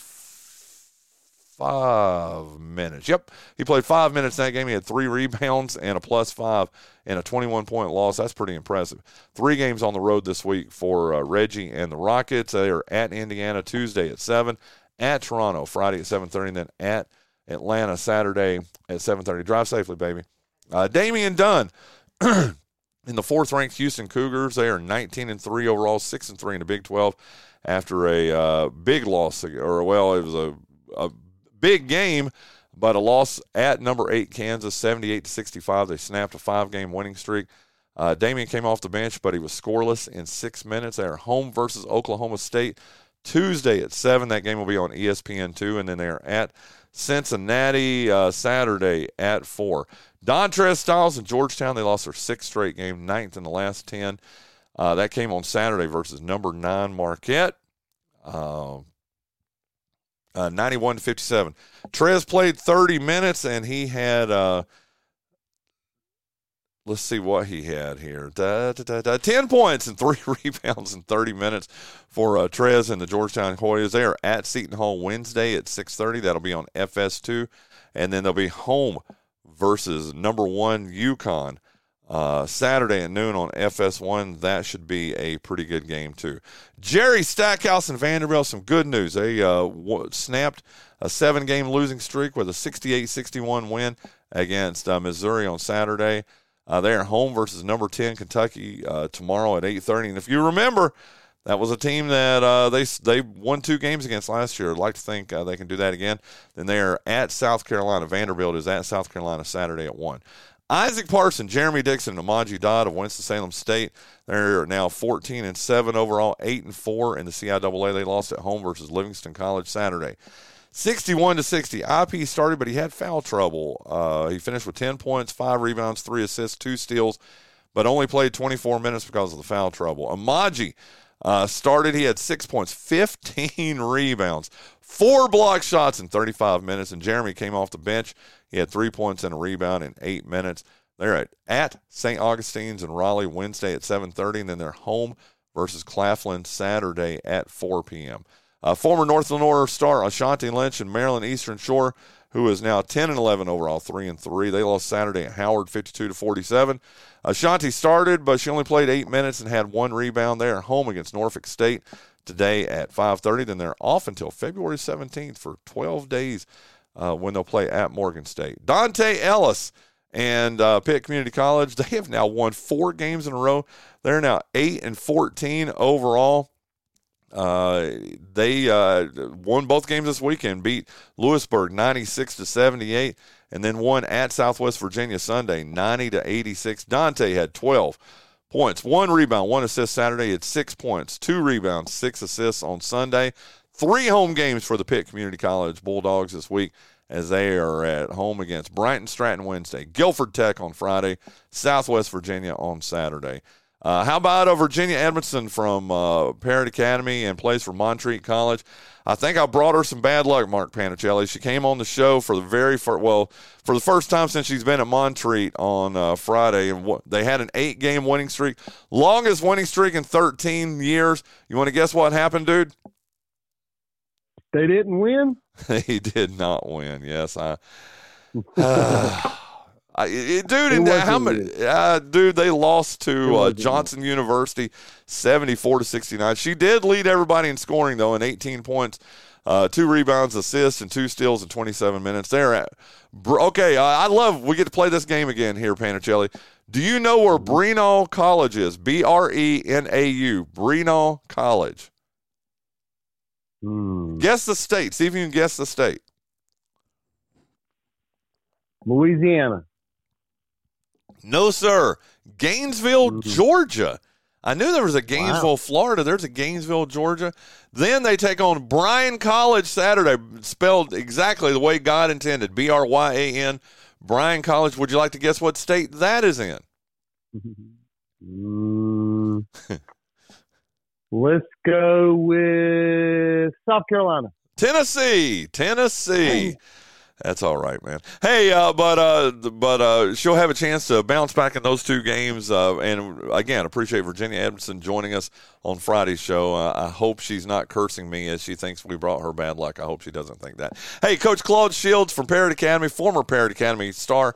five minutes. Yep, he played five minutes in that game. He had three rebounds and a plus five and a 21 point loss. That's pretty impressive. Three games on the road this week for uh, Reggie and the Rockets. They are at Indiana Tuesday at seven at Toronto Friday at 7:30, and then at Atlanta Saturday at 7:30. Drive safely, baby. Uh, Damian Dunn in the fourth-ranked Houston Cougars. They are 19 and three overall, six and three in the Big 12 after a uh, big loss, or well, it was a, a big game, but a loss at number eight Kansas, 78 to 65. They snapped a five-game winning streak. Uh, Damian came off the bench, but he was scoreless in six minutes. They are home versus Oklahoma State. Tuesday at 7. That game will be on ESPN2. And then they're at Cincinnati uh, Saturday at 4. Dontrez Styles and Georgetown, they lost their sixth straight game, ninth in the last 10. Uh, that came on Saturday versus number 9 Marquette. Uh, uh, 91 to 57. Trez played 30 minutes and he had uh, let's see what he had here. Da, da, da, 10 points and three rebounds in 30 minutes for uh, Trez and the Georgetown Hoyas. They are at Seton Hall Wednesday at 6.30. That'll be on FS2. And then they'll be home versus number one UConn uh, Saturday at noon on FS1. That should be a pretty good game, too. Jerry Stackhouse and Vanderbilt, some good news. They uh, w- snapped a seven game losing streak with a 68 61 win against uh, Missouri on Saturday. Uh, they are home versus number 10 Kentucky uh, tomorrow at 8:30. And if you remember, that was a team that uh, they they won two games against last year. I'd like to think uh, they can do that again. Then they are at South Carolina. Vanderbilt is at South Carolina Saturday at one. Isaac Parson, Jeremy Dixon, and Amaji Dodd of Winston Salem State. They're now 14 and seven overall, eight and four in the CIAA. They lost at home versus Livingstone College Saturday. 61 to 60. IP started, but he had foul trouble. Uh, he finished with 10 points, five rebounds, three assists, two steals, but only played 24 minutes because of the foul trouble. Amaji uh, started. He had six points, 15 rebounds, four block shots in 35 minutes. And Jeremy came off the bench. He had three points and a rebound in eight minutes. They're at, at St. Augustine's in Raleigh Wednesday at 7:30, and then they're home versus Claflin Saturday at 4 p.m. Uh, former North Lenoir star Ashanti Lynch and Maryland Eastern Shore, who is now 10 and 11 overall, 3 and 3. They lost Saturday at Howard 52 to 47. Ashanti started, but she only played eight minutes and had one rebound. there home against Norfolk State today at 5:30. Then they're off until February 17th for 12 days uh, when they'll play at Morgan State. Dante Ellis and uh, Pitt Community College. They have now won four games in a row. They're now eight and 14 overall. Uh, they uh, won both games this weekend, beat Louisburg 96 to 78, and then won at Southwest Virginia Sunday 90 to 86. Dante had 12 points, one rebound, one assist Saturday. He had six points, two rebounds, six assists on Sunday. Three home games for the Pitt Community College Bulldogs this week as they are at home against Bryant Stratton Wednesday, Guilford Tech on Friday, Southwest Virginia on Saturday. Uh, how about uh, Virginia Edmondson from uh, Parrott Academy and plays for Montreat College? I think I brought her some bad luck, Mark Panichelli. She came on the show for the very first, well, for the first time since she's been at Montreat on uh, Friday, and what, they had an eight-game winning streak, longest winning streak in 13 years. You want to guess what happened, dude? They didn't win. they did not win. Yes, I. I, it, dude, and how many? Uh, dude, they lost to uh, Johnson University, seventy-four to sixty-nine. She did lead everybody in scoring though, in eighteen points, uh, two rebounds, assists, and two steals in twenty-seven minutes. They're at. Okay, I, I love. We get to play this game again here, Panichelli. Do you know where Brenau College is? B R E N A U. Brenau College. Hmm. Guess the state. See if you can guess the state. Louisiana. No, sir. Gainesville, Georgia. I knew there was a Gainesville, Florida. There's a Gainesville, Georgia. Then they take on Bryan College Saturday, spelled exactly the way God intended B R Y A N. Bryan College. Would you like to guess what state that is in? Mm. Let's go with South Carolina. Tennessee, Tennessee. That's all right, man. Hey, uh, but uh, but uh, she'll have a chance to bounce back in those two games. Uh, and again, appreciate Virginia Edmondson joining us on Friday's show. Uh, I hope she's not cursing me as she thinks we brought her bad luck. I hope she doesn't think that. Hey, Coach Claude Shields from Parrott Academy, former Parrott Academy star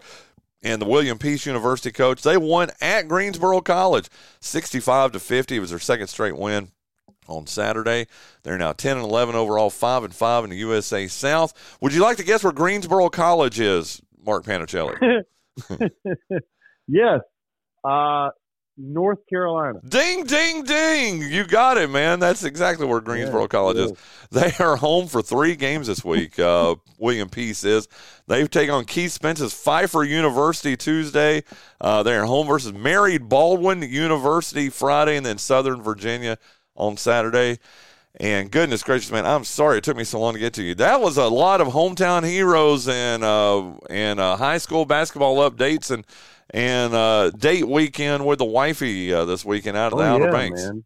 and the William Peace University coach. They won at Greensboro College, sixty-five to fifty. It was their second straight win on Saturday. They're now 10 and 11 overall, 5 and 5 in the USA South. Would you like to guess where Greensboro College is, Mark Panichelli? yes. Uh, North Carolina. ding, ding, ding. You got it, man. That's exactly where Greensboro Yeah, College is. They are home for three games this week. Uh, William Peace is. They take on Keith Spence's Pfeiffer University Tuesday. Uh, they're home versus Mary Baldwin University Friday, and then Southern Virginia on Saturday. And goodness gracious, man, I'm sorry it took me so long to get to you. That was a lot of hometown heroes and uh, and uh, high school basketball updates and and uh, date weekend with the wifey uh, this weekend out of the Oh, Outer yeah, Banks. man.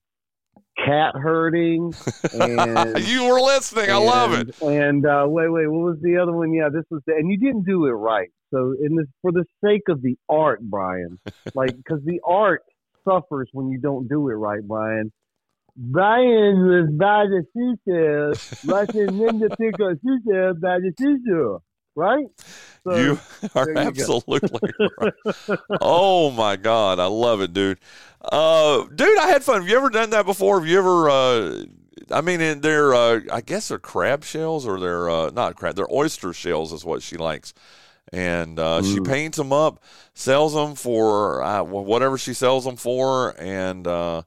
Cat herding. And, you were listening. I love it. and- And uh, wait, wait, what was the other one? Yeah, this was the, and you didn't do it right. So, in this, for the sake of the art, Bryan, like, because the art suffers when you don't do it right, Bryan. Bryan was by the seashell, in to pick a seashell by the seashore, right? So, you are you absolutely right. Oh my god, I love it, dude. Uh, dude, I had fun. Have you ever done that before? Have you ever? Uh, I mean, in their, uh, I guess they're crab shells or they're uh, not crab. They're oyster shells is what she likes, and uh, she Mm. paints them up, sells them for uh, whatever she sells them for, and. Uh,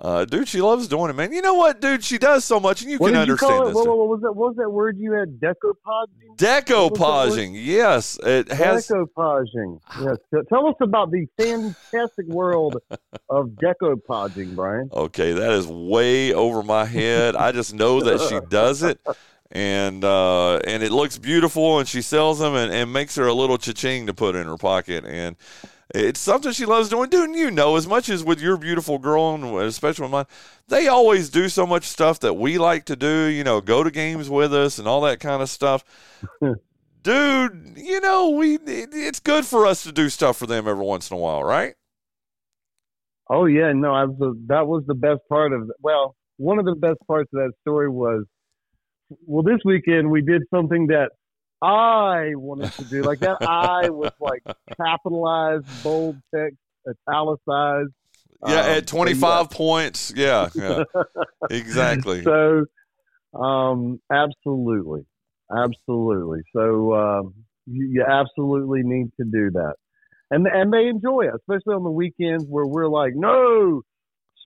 uh, dude, she loves doing it, man. You know what, dude? She does so much, and you what can you understand it? this. What, what, was that? What was that word you had? Decoupaging. Decoupaging, yes, it has. Decoupaging. Yes. Tell us about the fantastic world of decoupaging, Bryan. Okay, that is way over my head. I just know that she does it, and uh, and it looks beautiful, and she sells them, and, and makes her a little cha-ching to put in her pocket, and it's something she loves doing. Dude, you know, as much as with your beautiful girl, and especially with mine, they always do so much stuff that we like to do. You know, go to games with us and all that kind of stuff. Dude, you know, we it, it's good for us to do stuff for them every once in a while, right? Oh yeah, no, I was that was the best part of well, one of the best parts of that story was well this weekend we did something that I wanted to do. Like that I was like capitalized, bold text, italicized. Yeah, Um, at so 25 points. Yeah, yeah. exactly. So, um, absolutely, absolutely. So, um, you, you absolutely need to do that, and and they enjoy it, especially on the weekends where we're like, no,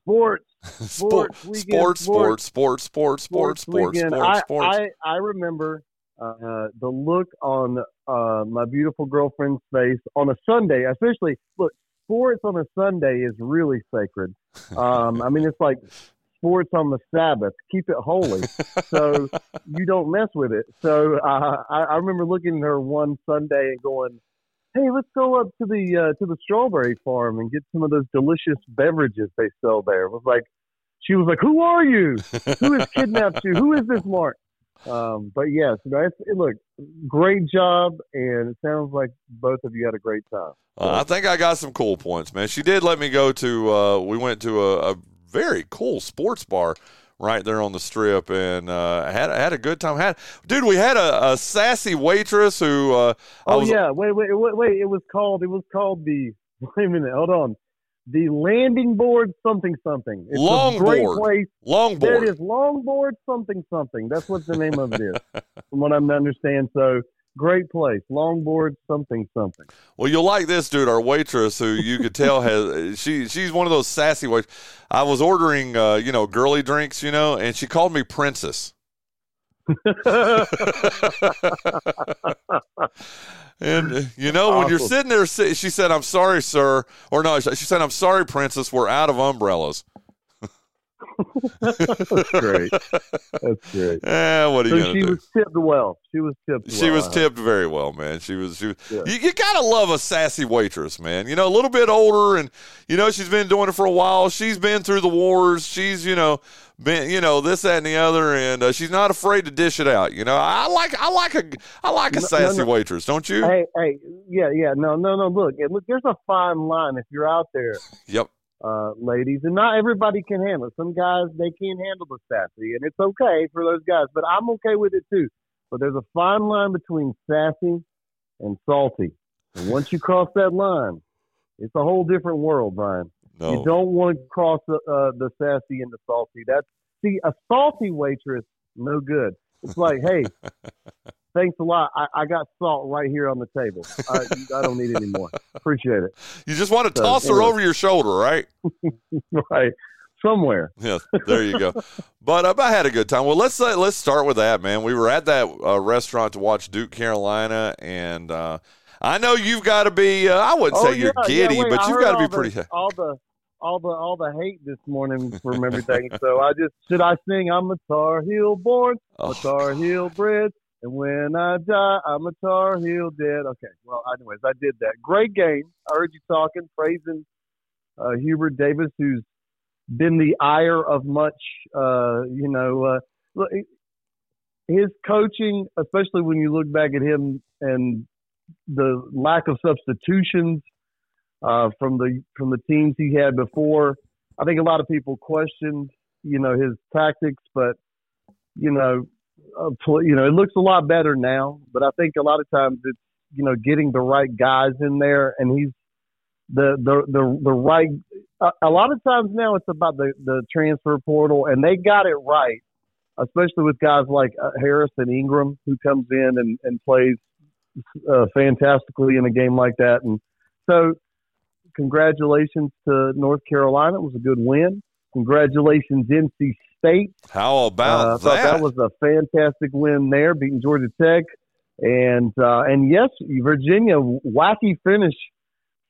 sports, Sport, sports, weekend, sports, sports, sports, sports, sports, sports, sports, sports. I I remember uh, the look on uh, my beautiful girlfriend's face on a Sunday, especially look. Sports on a Sunday is really sacred. Um, I mean, it's like sports on the Sabbath. Keep it holy, so you don't mess with it. So uh, I, I remember looking at her one Sunday and going, "Hey, let's go up to the uh, to the strawberry farm and get some of those delicious beverages they sell there." It was like, she was like, "Who are you? Who has kidnapped you? Who is this Mark?" Um, but yes, it's, look, great job, and it sounds like both of you had a great time. Uh, I think I got some cool points, man. She did let me go to. Uh, we went to a, a very cool sports bar right there on the strip, and uh, had had a good time. Had dude, we had a, a sassy waitress who. Uh, I Oh was, yeah, wait, wait, wait, wait. It was called. It was called the. Wait a minute. Hold on. The landing board something something. It's a great Longboard. place. Longboard. It is. Longboard something something. That's what the name of it is, from what I'm understand. So great place. Longboard something something. Well, you'll like this dude, our waitress, who you could tell has she she's one of those sassy wait. I was ordering, uh, you know, girly drinks, you know, and she called me princess. And uh, you know, when you're sitting there, she said, "I'm sorry, sir," or no, she said, "I'm sorry, princess. We're out of umbrellas." That's great. That's great. Eh, what are you So gonna she do? was tipped well. She was tipped. She well, was tipped very well, man. She was. She was. Yeah. You, you gotta love a sassy waitress, man. You know, a little bit older, and you know she's been doing it for a while. She's been through the wars. She's you know been you know this that and the other, and uh, she's not afraid to dish it out. You know, I like I like a I like a No, no, sassy no. waitress, don't you? Hey, hey, yeah, yeah. No, no, no. Look, look. There's a fine line if you're out there. Yep. Uh, ladies, and not everybody can handle it. Some guys they can't handle the sassy, and it's okay for those guys. But I'm okay with it too. But there's a fine line between sassy and salty, and once you cross that line, it's a whole different world, Bryan. No. You don't want to cross the, uh, the sassy and the salty. That's see a salty waitress, no good. It's like, hey, thanks a lot. I, I got salt right here on the table. I, I don't need any more. Appreciate it. You just want to So, toss her over your shoulder, right? right somewhere. Yeah, there you go. but uh, I had a good time. Well, let's uh, let's start with that, man. We were at that uh, restaurant to watch Duke Carolina, and uh, I know you've got to be. Uh, I wouldn't say you're Oh, giddy, yeah, wait, but I you've got to be the- pretty. all the all the all the hate this morning from everything. so I just should I sing? I'm a Tar Heel born, Oh, a Tar Heel bred, and when I die, I'm a Tar Heel dead. Okay, well, anyways, I did that. Great game. I heard you talking, praising uh, Hubert Davis, who's been the ire of much. Uh, you know, uh, his coaching, especially when you look back at him and the lack of substitutions uh, from the from the teams he had before. I think a lot of people questioned, you know, his tactics, but you know, you know, it looks a lot better now. But I think a lot of times it's you know getting the right guys in there, and he's the the the the right. A, lot of times now it's about the the transfer portal, and they got it right, especially with guys like uh, Harris and Ingram, who comes in and and plays uh, fantastically in a game like that, and so congratulations to North Carolina. It was a good win. Congratulations, NC State. How about Uh, I thought that was a fantastic win there, beating Georgia Tech, and uh, and yes, Virginia wacky finish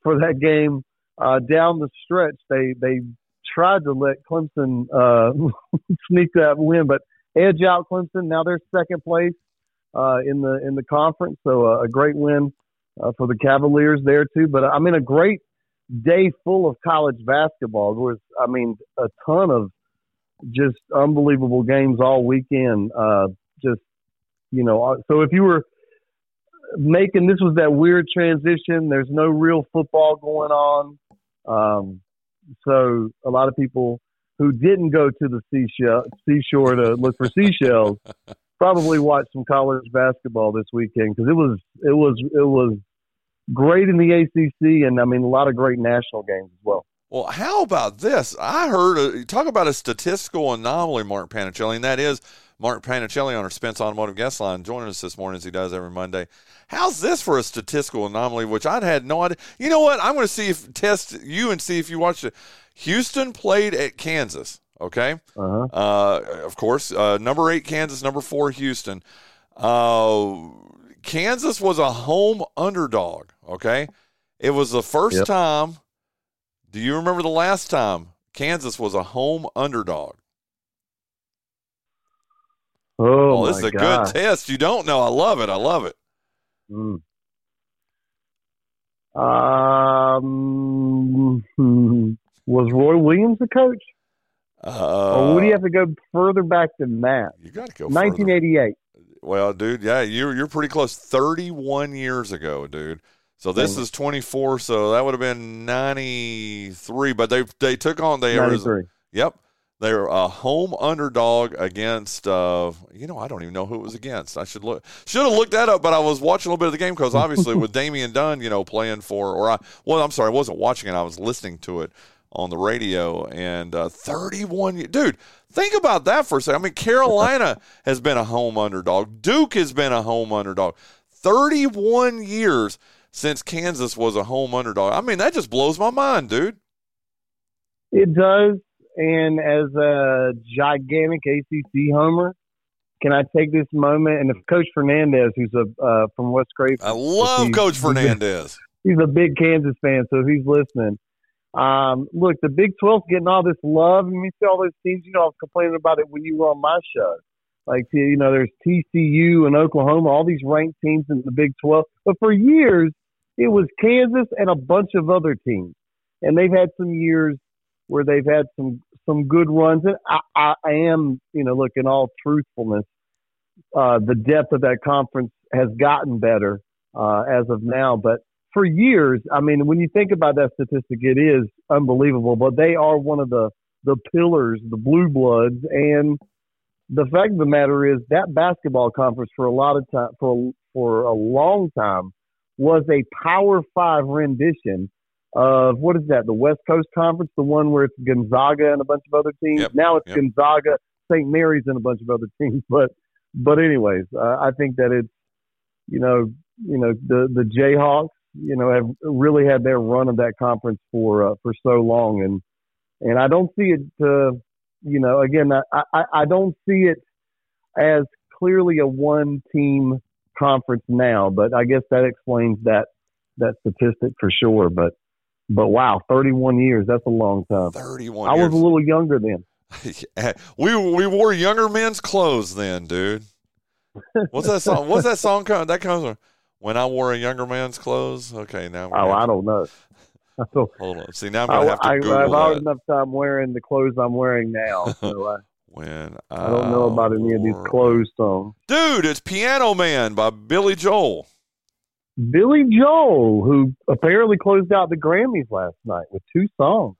for that game uh, down the stretch. They they tried to let Clemson uh, sneak that win, but edge out Clemson. Now they're second place uh, in the in the conference, so uh, a great win uh, for the Cavaliers there too. But I mean, a great day full of college basketball. There was, I mean, a ton of just unbelievable games all weekend. Uh, just you know, uh, so if you were making this was that weird transition. There's no real football going on. Um, so a lot of people who didn't go to the seashell, seashore to look for seashells probably watched some college basketball this weekend because it was it was it was great in the ACC and I mean a lot of great national games as well. Well, how about this? I heard uh, talk about a statistical anomaly, Mark Panichelli, and that is Mark Panichelli on our Spence Automotive Guest Line joining us this morning as he does every Monday. How's this for a statistical anomaly? Which I'd had no idea. You know what? I'm going to see if test you and see if you watched it. Houston played at Kansas. Okay. Uh-huh. Uh, of course, uh, number eight Kansas, number four Houston. Uh, Kansas was a home underdog. Okay, it was the first Yep. time. Do you remember the last time Kansas was a home underdog? Oh, this is a good test. You don't know. I love it. I love it. Mm. Um, was Roy Williams the coach? Uh, or would he have to go further back than that? You got to go. 1988. Well, dude, yeah, you're you're pretty close. 31 years ago, dude. So this is 24. So that would have been 93. But they they took on they 93. Yep. They're a home underdog against. Uh, you know, I don't even know who it was against. I should look. Should have looked that up. But I was watching a little bit of the game because obviously with Damian Dunn, you know, playing for or I. Well, I'm sorry, I wasn't watching it. I was listening to it on the radio. And uh, 31, dude. Think about that for a second. I mean, Carolina has been a home underdog. Duke has been a home underdog. 31 years since Kansas was a home underdog. I mean, that just blows my mind, dude. It does. And as a gigantic ACC homer, can I take this moment? And if Coach Fernandez, who's a uh, from West Craven, I love Coach Fernandez. He's a big Kansas fan, so if he's listening, um, look, the Big 12's getting all this love, and we see all those teams. You know, I was complaining about it when you were on my show. Like, you know, there's TCU and Oklahoma, all these ranked teams in the Big 12. But for years, it was Kansas and a bunch of other teams, and they've had some years where they've had some some good runs. And I, I am, you know, look in all truthfulness, uh, the depth of that conference has gotten better uh, as of now. But for years, I mean, when you think about that statistic, it is unbelievable. But they are one of the the pillars, the blue bloods, and the fact of the matter is that basketball conference for a lot of time for for a long time was a Power Five rendition of what is that? The West Coast Conference, the one where it's Gonzaga and a bunch of other teams. Yep, now it's yep. Gonzaga, St. Mary's, and a bunch of other teams. But but anyways, uh, I think that it's you know you know the the Jayhawks you know have really had their run of that conference for uh, for so long, and and I don't see it. Uh, you know, again, I, I I don't see it as clearly a one team conference now, but I guess that explains that that statistic for sure. But but wow, 31 years, that's a long time. 31 I years. was a little younger then. we we wore younger men's clothes then, dude. What's that song? What's that song? Come, that comes from when I wore a younger man's clothes. Okay, now Oh, I don't know. I don't, hold on. See, now I'm I, gonna have to I, Google I've had that. enough time wearing the clothes I'm wearing now, so I, When I don't know about any of these clothes songs. Dude, it's Piano Man by Billy Joel. Billy Joel, who apparently closed out the Grammys last night with two songs.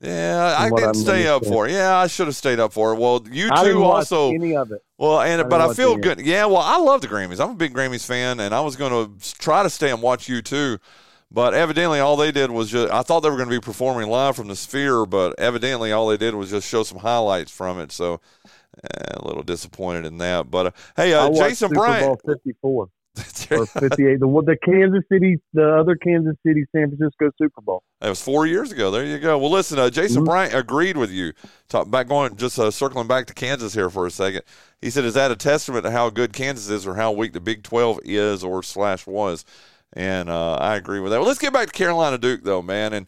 Yeah, I didn't I'm stay up for it. Yeah, I should have stayed up for it. Well, you I two also. any of it. Well, and didn't but I feel good. Yeah, well, I love the Grammys. I'm a big Grammys fan, and I was going to try to stay and watch you too. But evidently, all they did was just. I thought they were going to be performing live from the Sphere, but evidently, all they did was just show some highlights from it. So, eh, a little disappointed in that. But uh, hey, uh, Jason Super Bryant. Bowl 54 or 58. The, the Kansas City, the other Kansas City, San Francisco Super Bowl. That was four years ago. There you go. Well, listen, uh, Jason Mm-hmm. Bryant agreed with you. Talk back going, just uh, circling back to Kansas here for a second. He said, "Is that a testament to how good Kansas is, or how weak the Big Twelve is, or slash was?" And uh, I agree with that. Well, let's get back to Carolina Duke, though, man. And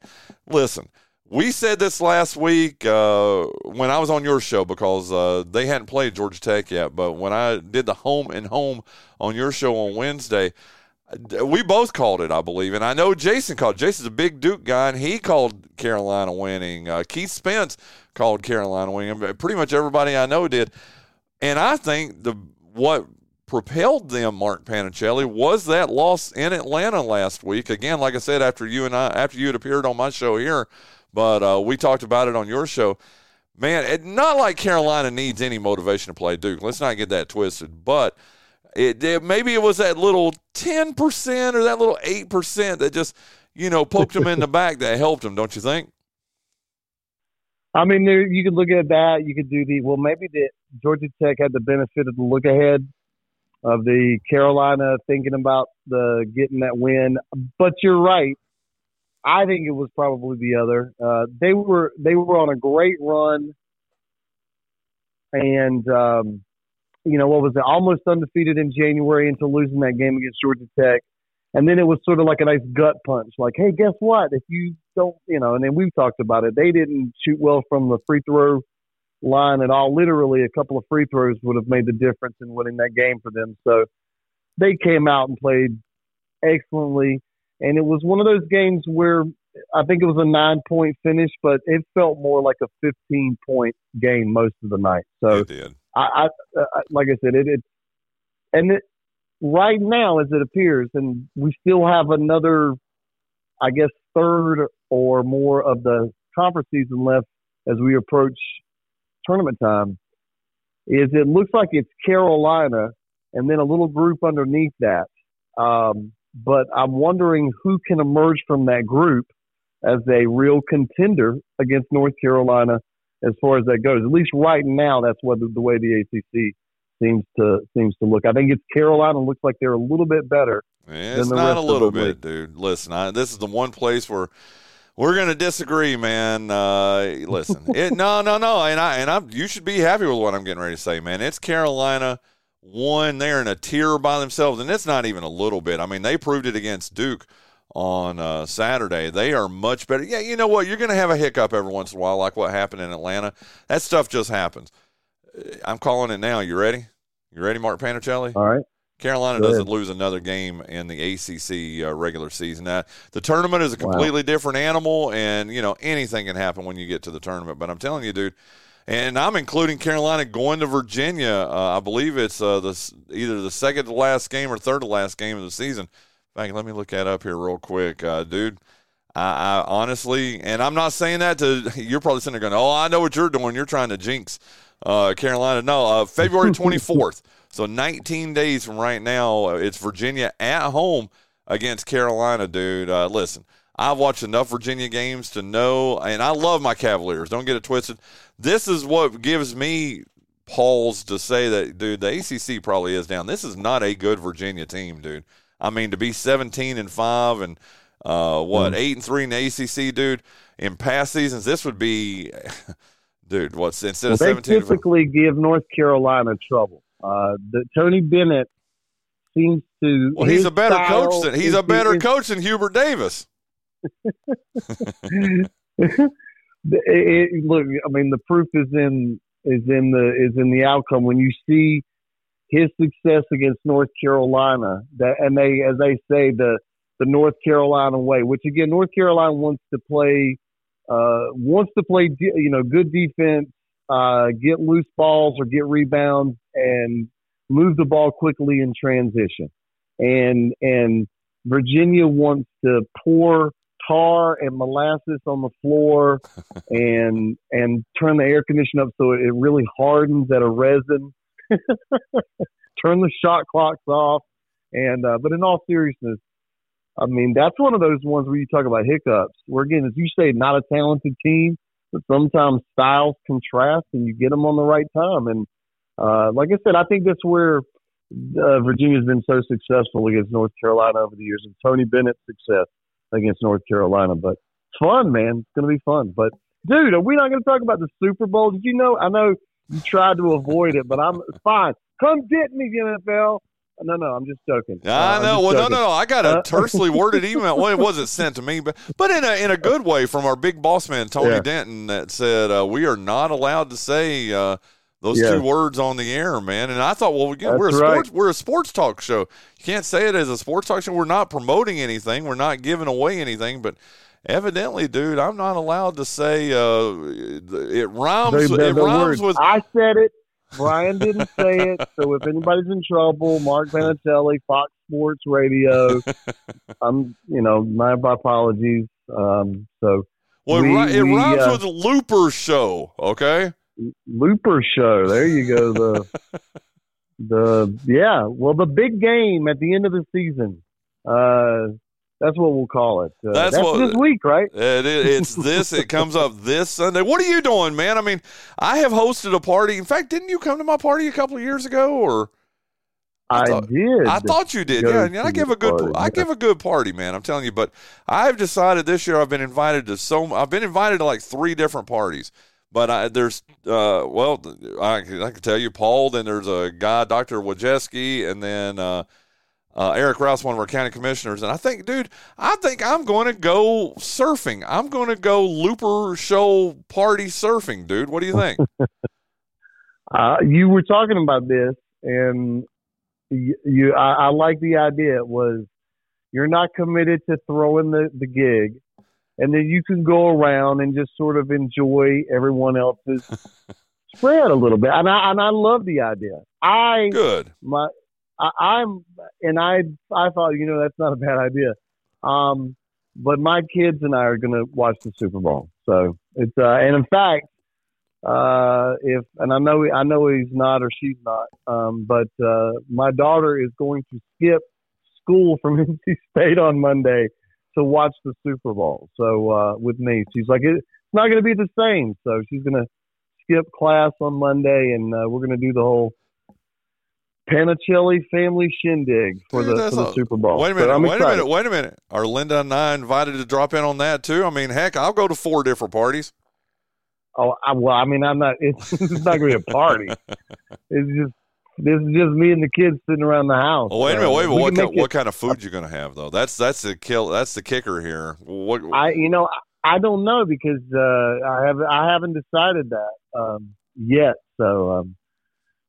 listen, we said this last week uh, when I was on your show because uh, they hadn't played Georgia Tech yet. But when I did the home and home on your show on Wednesday, we both called it, I believe, and I know Jason called. Jason's a big Duke guy, and he called Carolina winning. Uh, Keith Spence called Carolina winning. Pretty much everybody I know did, and I think the what propelled them, Mark Panichelli, was that loss in Atlanta last week. Again, like I said, after you and I, after you had appeared on my show here, but uh, we talked about it on your show. Man, it, not like Carolina needs any motivation to play Duke. Let's not get that twisted, but it, it maybe it was that little 10% or that little 8% that just you know poked them in the back that helped them don't you think I mean, there, you could look at that. You could do the well. Maybe the Georgia Tech had the benefit of the look ahead of the Carolina thinking about the getting that win. But you're right. I think it was probably the other. Uh, they were they were on a great run, and um, you know what was it? Almost undefeated in January until losing that game against Georgia Tech. And then it was sort of like a nice gut punch, like, hey, guess what? If you don't, you know, and then we've talked about it. They didn't shoot well from the free throw line at all. Literally, a couple of free throws would have made the difference in winning that game for them. So they came out and played excellently. and it was one of those games where I think it was a nine point finish, but it felt more like a 15 point game most of the night. So I, I, I like I said, it, it and it, right now, as it appears, and we still have another, I guess, third or more of the conference season left as we approach tournament time. Is it looks like it's Carolina and then a little group underneath that. Um, but I'm wondering who can emerge from that group as a real contender against North Carolina as far as that goes. At least right now, that's what the, the way the ACC seems to seems to look. I think it's Carolina looks like they're a little bit better. It's the not a little bit, league. dude. Listen, I, this is the one place where we're going to disagree, man. Uh, listen, it, no, no, no, and I and I'm you should be happy with what I'm getting ready to say, man. It's Carolina one. They're in a tier by themselves, and it's not even a little bit. I mean, they proved it against Duke on uh, Saturday. They are much better. Yeah, you know what? You're going to have a hiccup every once in a while, like what happened in Atlanta. That stuff just happens. Uh, I'm calling it now. You ready? You ready, Mark Panichelli? All right. Carolina Go doesn't lose another game in the ACC uh, regular season. Now, the tournament is a Wow. completely different animal, and you know anything can happen when you get to the tournament. But I'm telling you, dude, and I'm including Carolina going to Virginia. Uh, I believe it's uh, the either the second to last game or third to last game of the season. In fact, let me look that up here real quick, uh, dude. I, I honestly, and I'm not saying that to you're probably sitting there going, "Oh, I know what you're doing. You're trying to jinx uh, Carolina." No, uh, February 24th. So 19 days from right now, uh, it's Virginia at home against Carolina, dude. Uh, listen, I've watched enough Virginia games to know, and I love my Cavaliers. Don't get it twisted. This is what gives me pause to say that, dude. The ACC probably is down. This is not a good Virginia team, dude. I mean, to be 17 and five and uh, what eight and three in the ACC, dude. In past seasons, this would be, dude. What's instead Well, of 17? and five- typically give North Carolina trouble. Uh, the, Tony Bennett seems to. Well, he's a better coach than he's is- a better is- coach than Hubert Davis. it, it- look, I mean, the proof is in is in the is in the outcome when you see his success against North Carolina. That and they, as they say, the the North Carolina way, which again, North Carolina wants to play uh, wants to play, you know, good defense, uh, get loose balls or get rebounds, and move the ball quickly in transition. And and Virginia wants to pour tar and molasses on the floor and and turn the air conditioner up so it really hardens at a resin. turn the shot clocks off. And uh, but in all seriousness, I mean that's one of those ones where you talk about hiccups. Where again, as you say, not a talented team, but sometimes styles contrast and you get them on the right time. And uh, like I said, I think that's where uh, Virginia's been so successful against North Carolina over the years, and Tony Bennett's success against North Carolina. But it's fun, man. It's going to be fun. But dude, are we not going to talk about the Super Bowl? Did you know? I know you tried to avoid it, but I'm fine. Come get me, NFL. No, no, I'm just joking. Uh, I I'm know. Well, no, joking. no, no. I got a Uh, tersely worded email. Well, it wasn't sent to me, but but in a in a good way from our big boss man Tony Yeah. Denton that said uh, we are not allowed to say uh, those Yeah. two words on the air, man. And I thought, well, again, we're a That's right. sports we're a sports talk show. You can't say it as a sports talk show. We're not promoting anything. We're not giving away anything, but. Evidently, dude, I'm not allowed to say uh, it rhymes. The- the- it rhymes words. with I said it. Bryan didn't say it. So if anybody's in trouble, Mark Panichelli, Fox Sports Radio. I'm, you know, my apologies. Um, so well, it, we- ri- it we, rhymes uh, with Looper Show. Okay. Looper Show. There you go. The the yeah. Well, the big game at the end of the season. Uh, that's what we'll call it. Uh, That's that's what- this week, right? It, it, it's this. It comes up this Sunday. What are you doing, man? I mean, I have hosted a party. In fact, didn't you come to my party a couple of years ago? Or I, thought- did. I thought you did. Yeah, and I give a good. party, I yeah. give a good party, man. I'm telling you. But I've decided this year I've been invited to so. I've been invited to like three different parties. But I, there's, uh, well, I, can- I can tell you, Paul. Then there's a guy, Doctor Wojcicki, and then uh, uh, Eric Rouse, one of our county commissioners. And I think, dude, I think I'm going to go surfing. I'm going to go Looper Show party surfing, dude. What do you think? Uh, you were talking about this, and you, you I, I like the idea. It was, You're not committed to throwing the, the gig. And then you can go around and just sort of enjoy everyone else's spread a little bit. And I, and I love the idea. I, Good. my, I, I'm, and I, I thought, you know, that's not a bad idea. Um, but my kids and I are going to watch the Super Bowl. So it's, uh, and in fact, uh, if, and I know, I know he's not or she's not, um, but, uh, my daughter is going to skip school from NC State on Monday to watch the Super Bowl. So, uh, with me, she's like, it's not going to be the same. So she's going to skip class on Monday and, uh, we're going to do the whole, Panichelli family shindig for Dude, the for the a- Super Bowl. Wait a minute. Wait a excited. minute. Wait a minute. Are Linda and I invited to drop in on that too? I mean, heck, I'll go to four different parties. Oh, I, well, I mean, I'm not. It's, it's not going to be a party. It's just this is just me and the kids sitting around the house. Oh, wait a Uh, minute. Wait a minute. What, can ki- make it- what kind of food you're going to have though? That's that's the kill. That's the kicker here. What? I, you know, I don't know because uh, I have I haven't decided that um, yet. So um,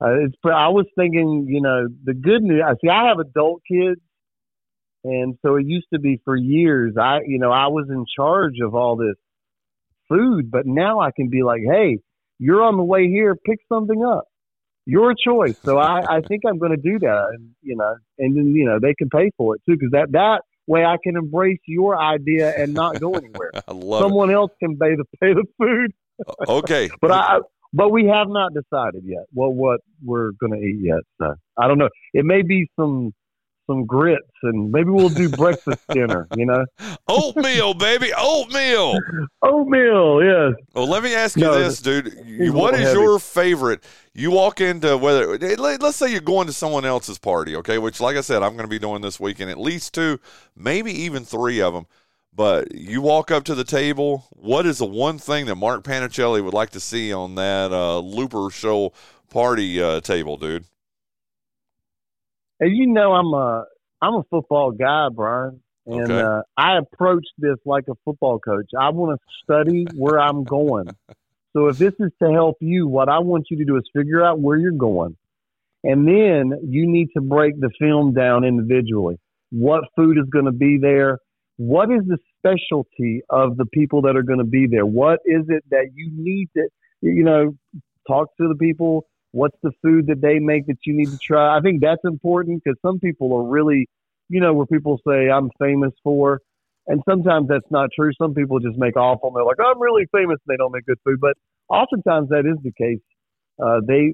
uh, it's. I was thinking, you know, the good news. I see. I have adult kids, and so it used to be for years. I, you know, I was in charge of all this food, but now I can be like, hey, you're on the way here. Pick something up. Your choice. So I, I think I'm going to do that, and you know, and then you know they can pay for it too, because that that way I can embrace your idea and not go anywhere. I love Someone else can pay the pay the food. Okay. But I but we have not decided yet what what we're going to eat yet. So I don't know. It may be some some grits and maybe we'll do breakfast dinner. You know, oatmeal, baby, oatmeal. oatmeal. Yes. Well, let me ask you No, this, dude. what is heavy. your favorite? You walk into whether let's say you're going to someone else's party, okay? Which, like I said, I'm going to be doing this weekend, at least two, maybe even three of them. But you walk up to the table. What is the one thing that Mark Panichelli would like to see on that uh, Looper Show party uh, table, dude? And you know, I'm a I'm a football guy, Bryan, and Okay. uh, I approach this like a football coach. I want to study where I'm going. So if this is to help you, what I want you to do is figure out where you're going, and then you need to break the film down individually. What food is going to be there? What is the specialty of the people that are going to be there? What is it that you need to, you know, talk to the people? What's the food that they make that you need to try? I think that's important because some people are really, you know, where people say I'm famous for, and sometimes that's not true. Some people just make awful. And they're like, I'm really famous. And they don't make good food, but oftentimes that is the case. Uh, they,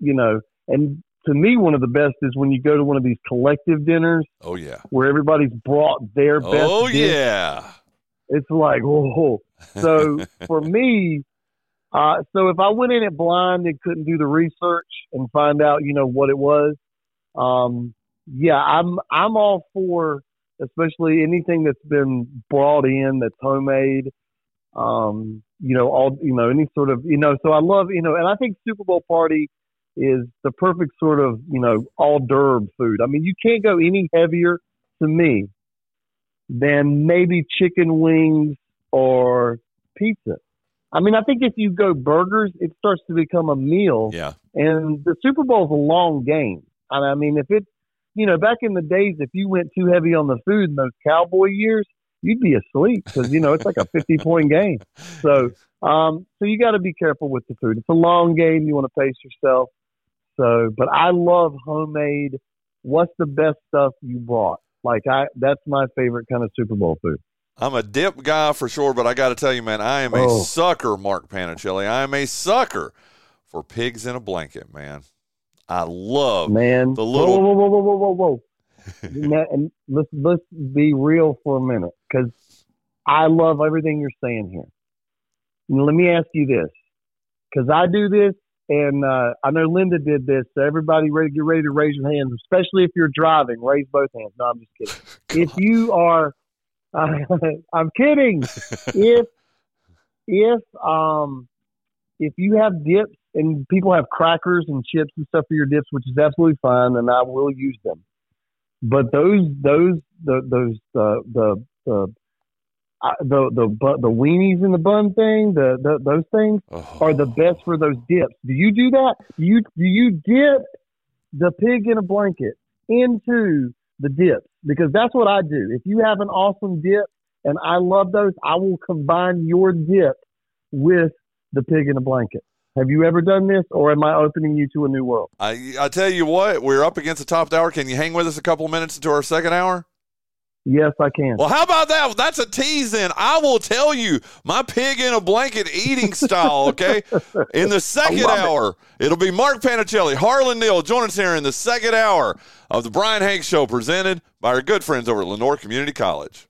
you know, and to me, one of the best is when you go to one of these collective dinners Oh yeah. where everybody's brought their best. Oh dish. yeah. It's like, oh. So for me, uh, so if I went in it blind and couldn't do the research and find out, you know, what it was, um, yeah, I'm I'm all for, especially anything that's been brought in that's homemade. Um, you know, all you know, any sort of, you know, so I love, you know, and I think Super Bowl party is the perfect sort of, you know, all d'oeuvre food. I mean, you can't go any heavier to me than maybe chicken wings or pizza. I mean, I think if you go burgers, it starts to become a meal. Yeah. And the Super Bowl is a long game. And I mean, if it, you know, back in the days, if you went too heavy on the food in those cowboy years, you'd be asleep because you know it's like a fifty point game. So, um, so you got to be careful with the food. It's a long game. You want to pace yourself. So, but I love homemade. What's the best stuff you brought? Like I, that's my favorite kind of Super Bowl food. I'm a dip guy for sure, but I got to tell you, man, I am a Oh. sucker, Mark Panichelli. I am a sucker for pigs in a blanket, man. I love Man, the little. whoa, whoa, whoa, whoa, whoa, whoa, whoa. And let's let's be real for a minute, because I love everything you're saying here. Let me ask you this, because I do this, and uh, I know Linda did this. So everybody, ready, get ready to raise your hands, especially if you're driving. Raise both hands. No, I'm just kidding. if you are, I'm kidding. if if um if you have dips and people have crackers and chips and stuff for your dips, which is absolutely fine, and I will use them. But those those the those uh, the the the the bu- the weenies in the bun thing, the, the those things oh. are the best for those dips. Do you do that? Do you do you dip the pig in a blanket into the dips? because that's what I do. If you have an awesome dip, and I love those, I will combine your dip with the pig in a blanket. Have you ever done this, or am I opening you to a new world? I I tell you what, we're up against the top of the hour. Can you hang with us a couple of minutes into our second hour? Yes, I can. Well, how about that? That's a tease. Then I will tell you my pig in a blanket eating style. Okay, in the second hour, it. will be Mark Panichelli, Harlan Neal. Join us here in the second hour of the Bryan Hanks Show, presented by our good friends over at Lenoir Community College.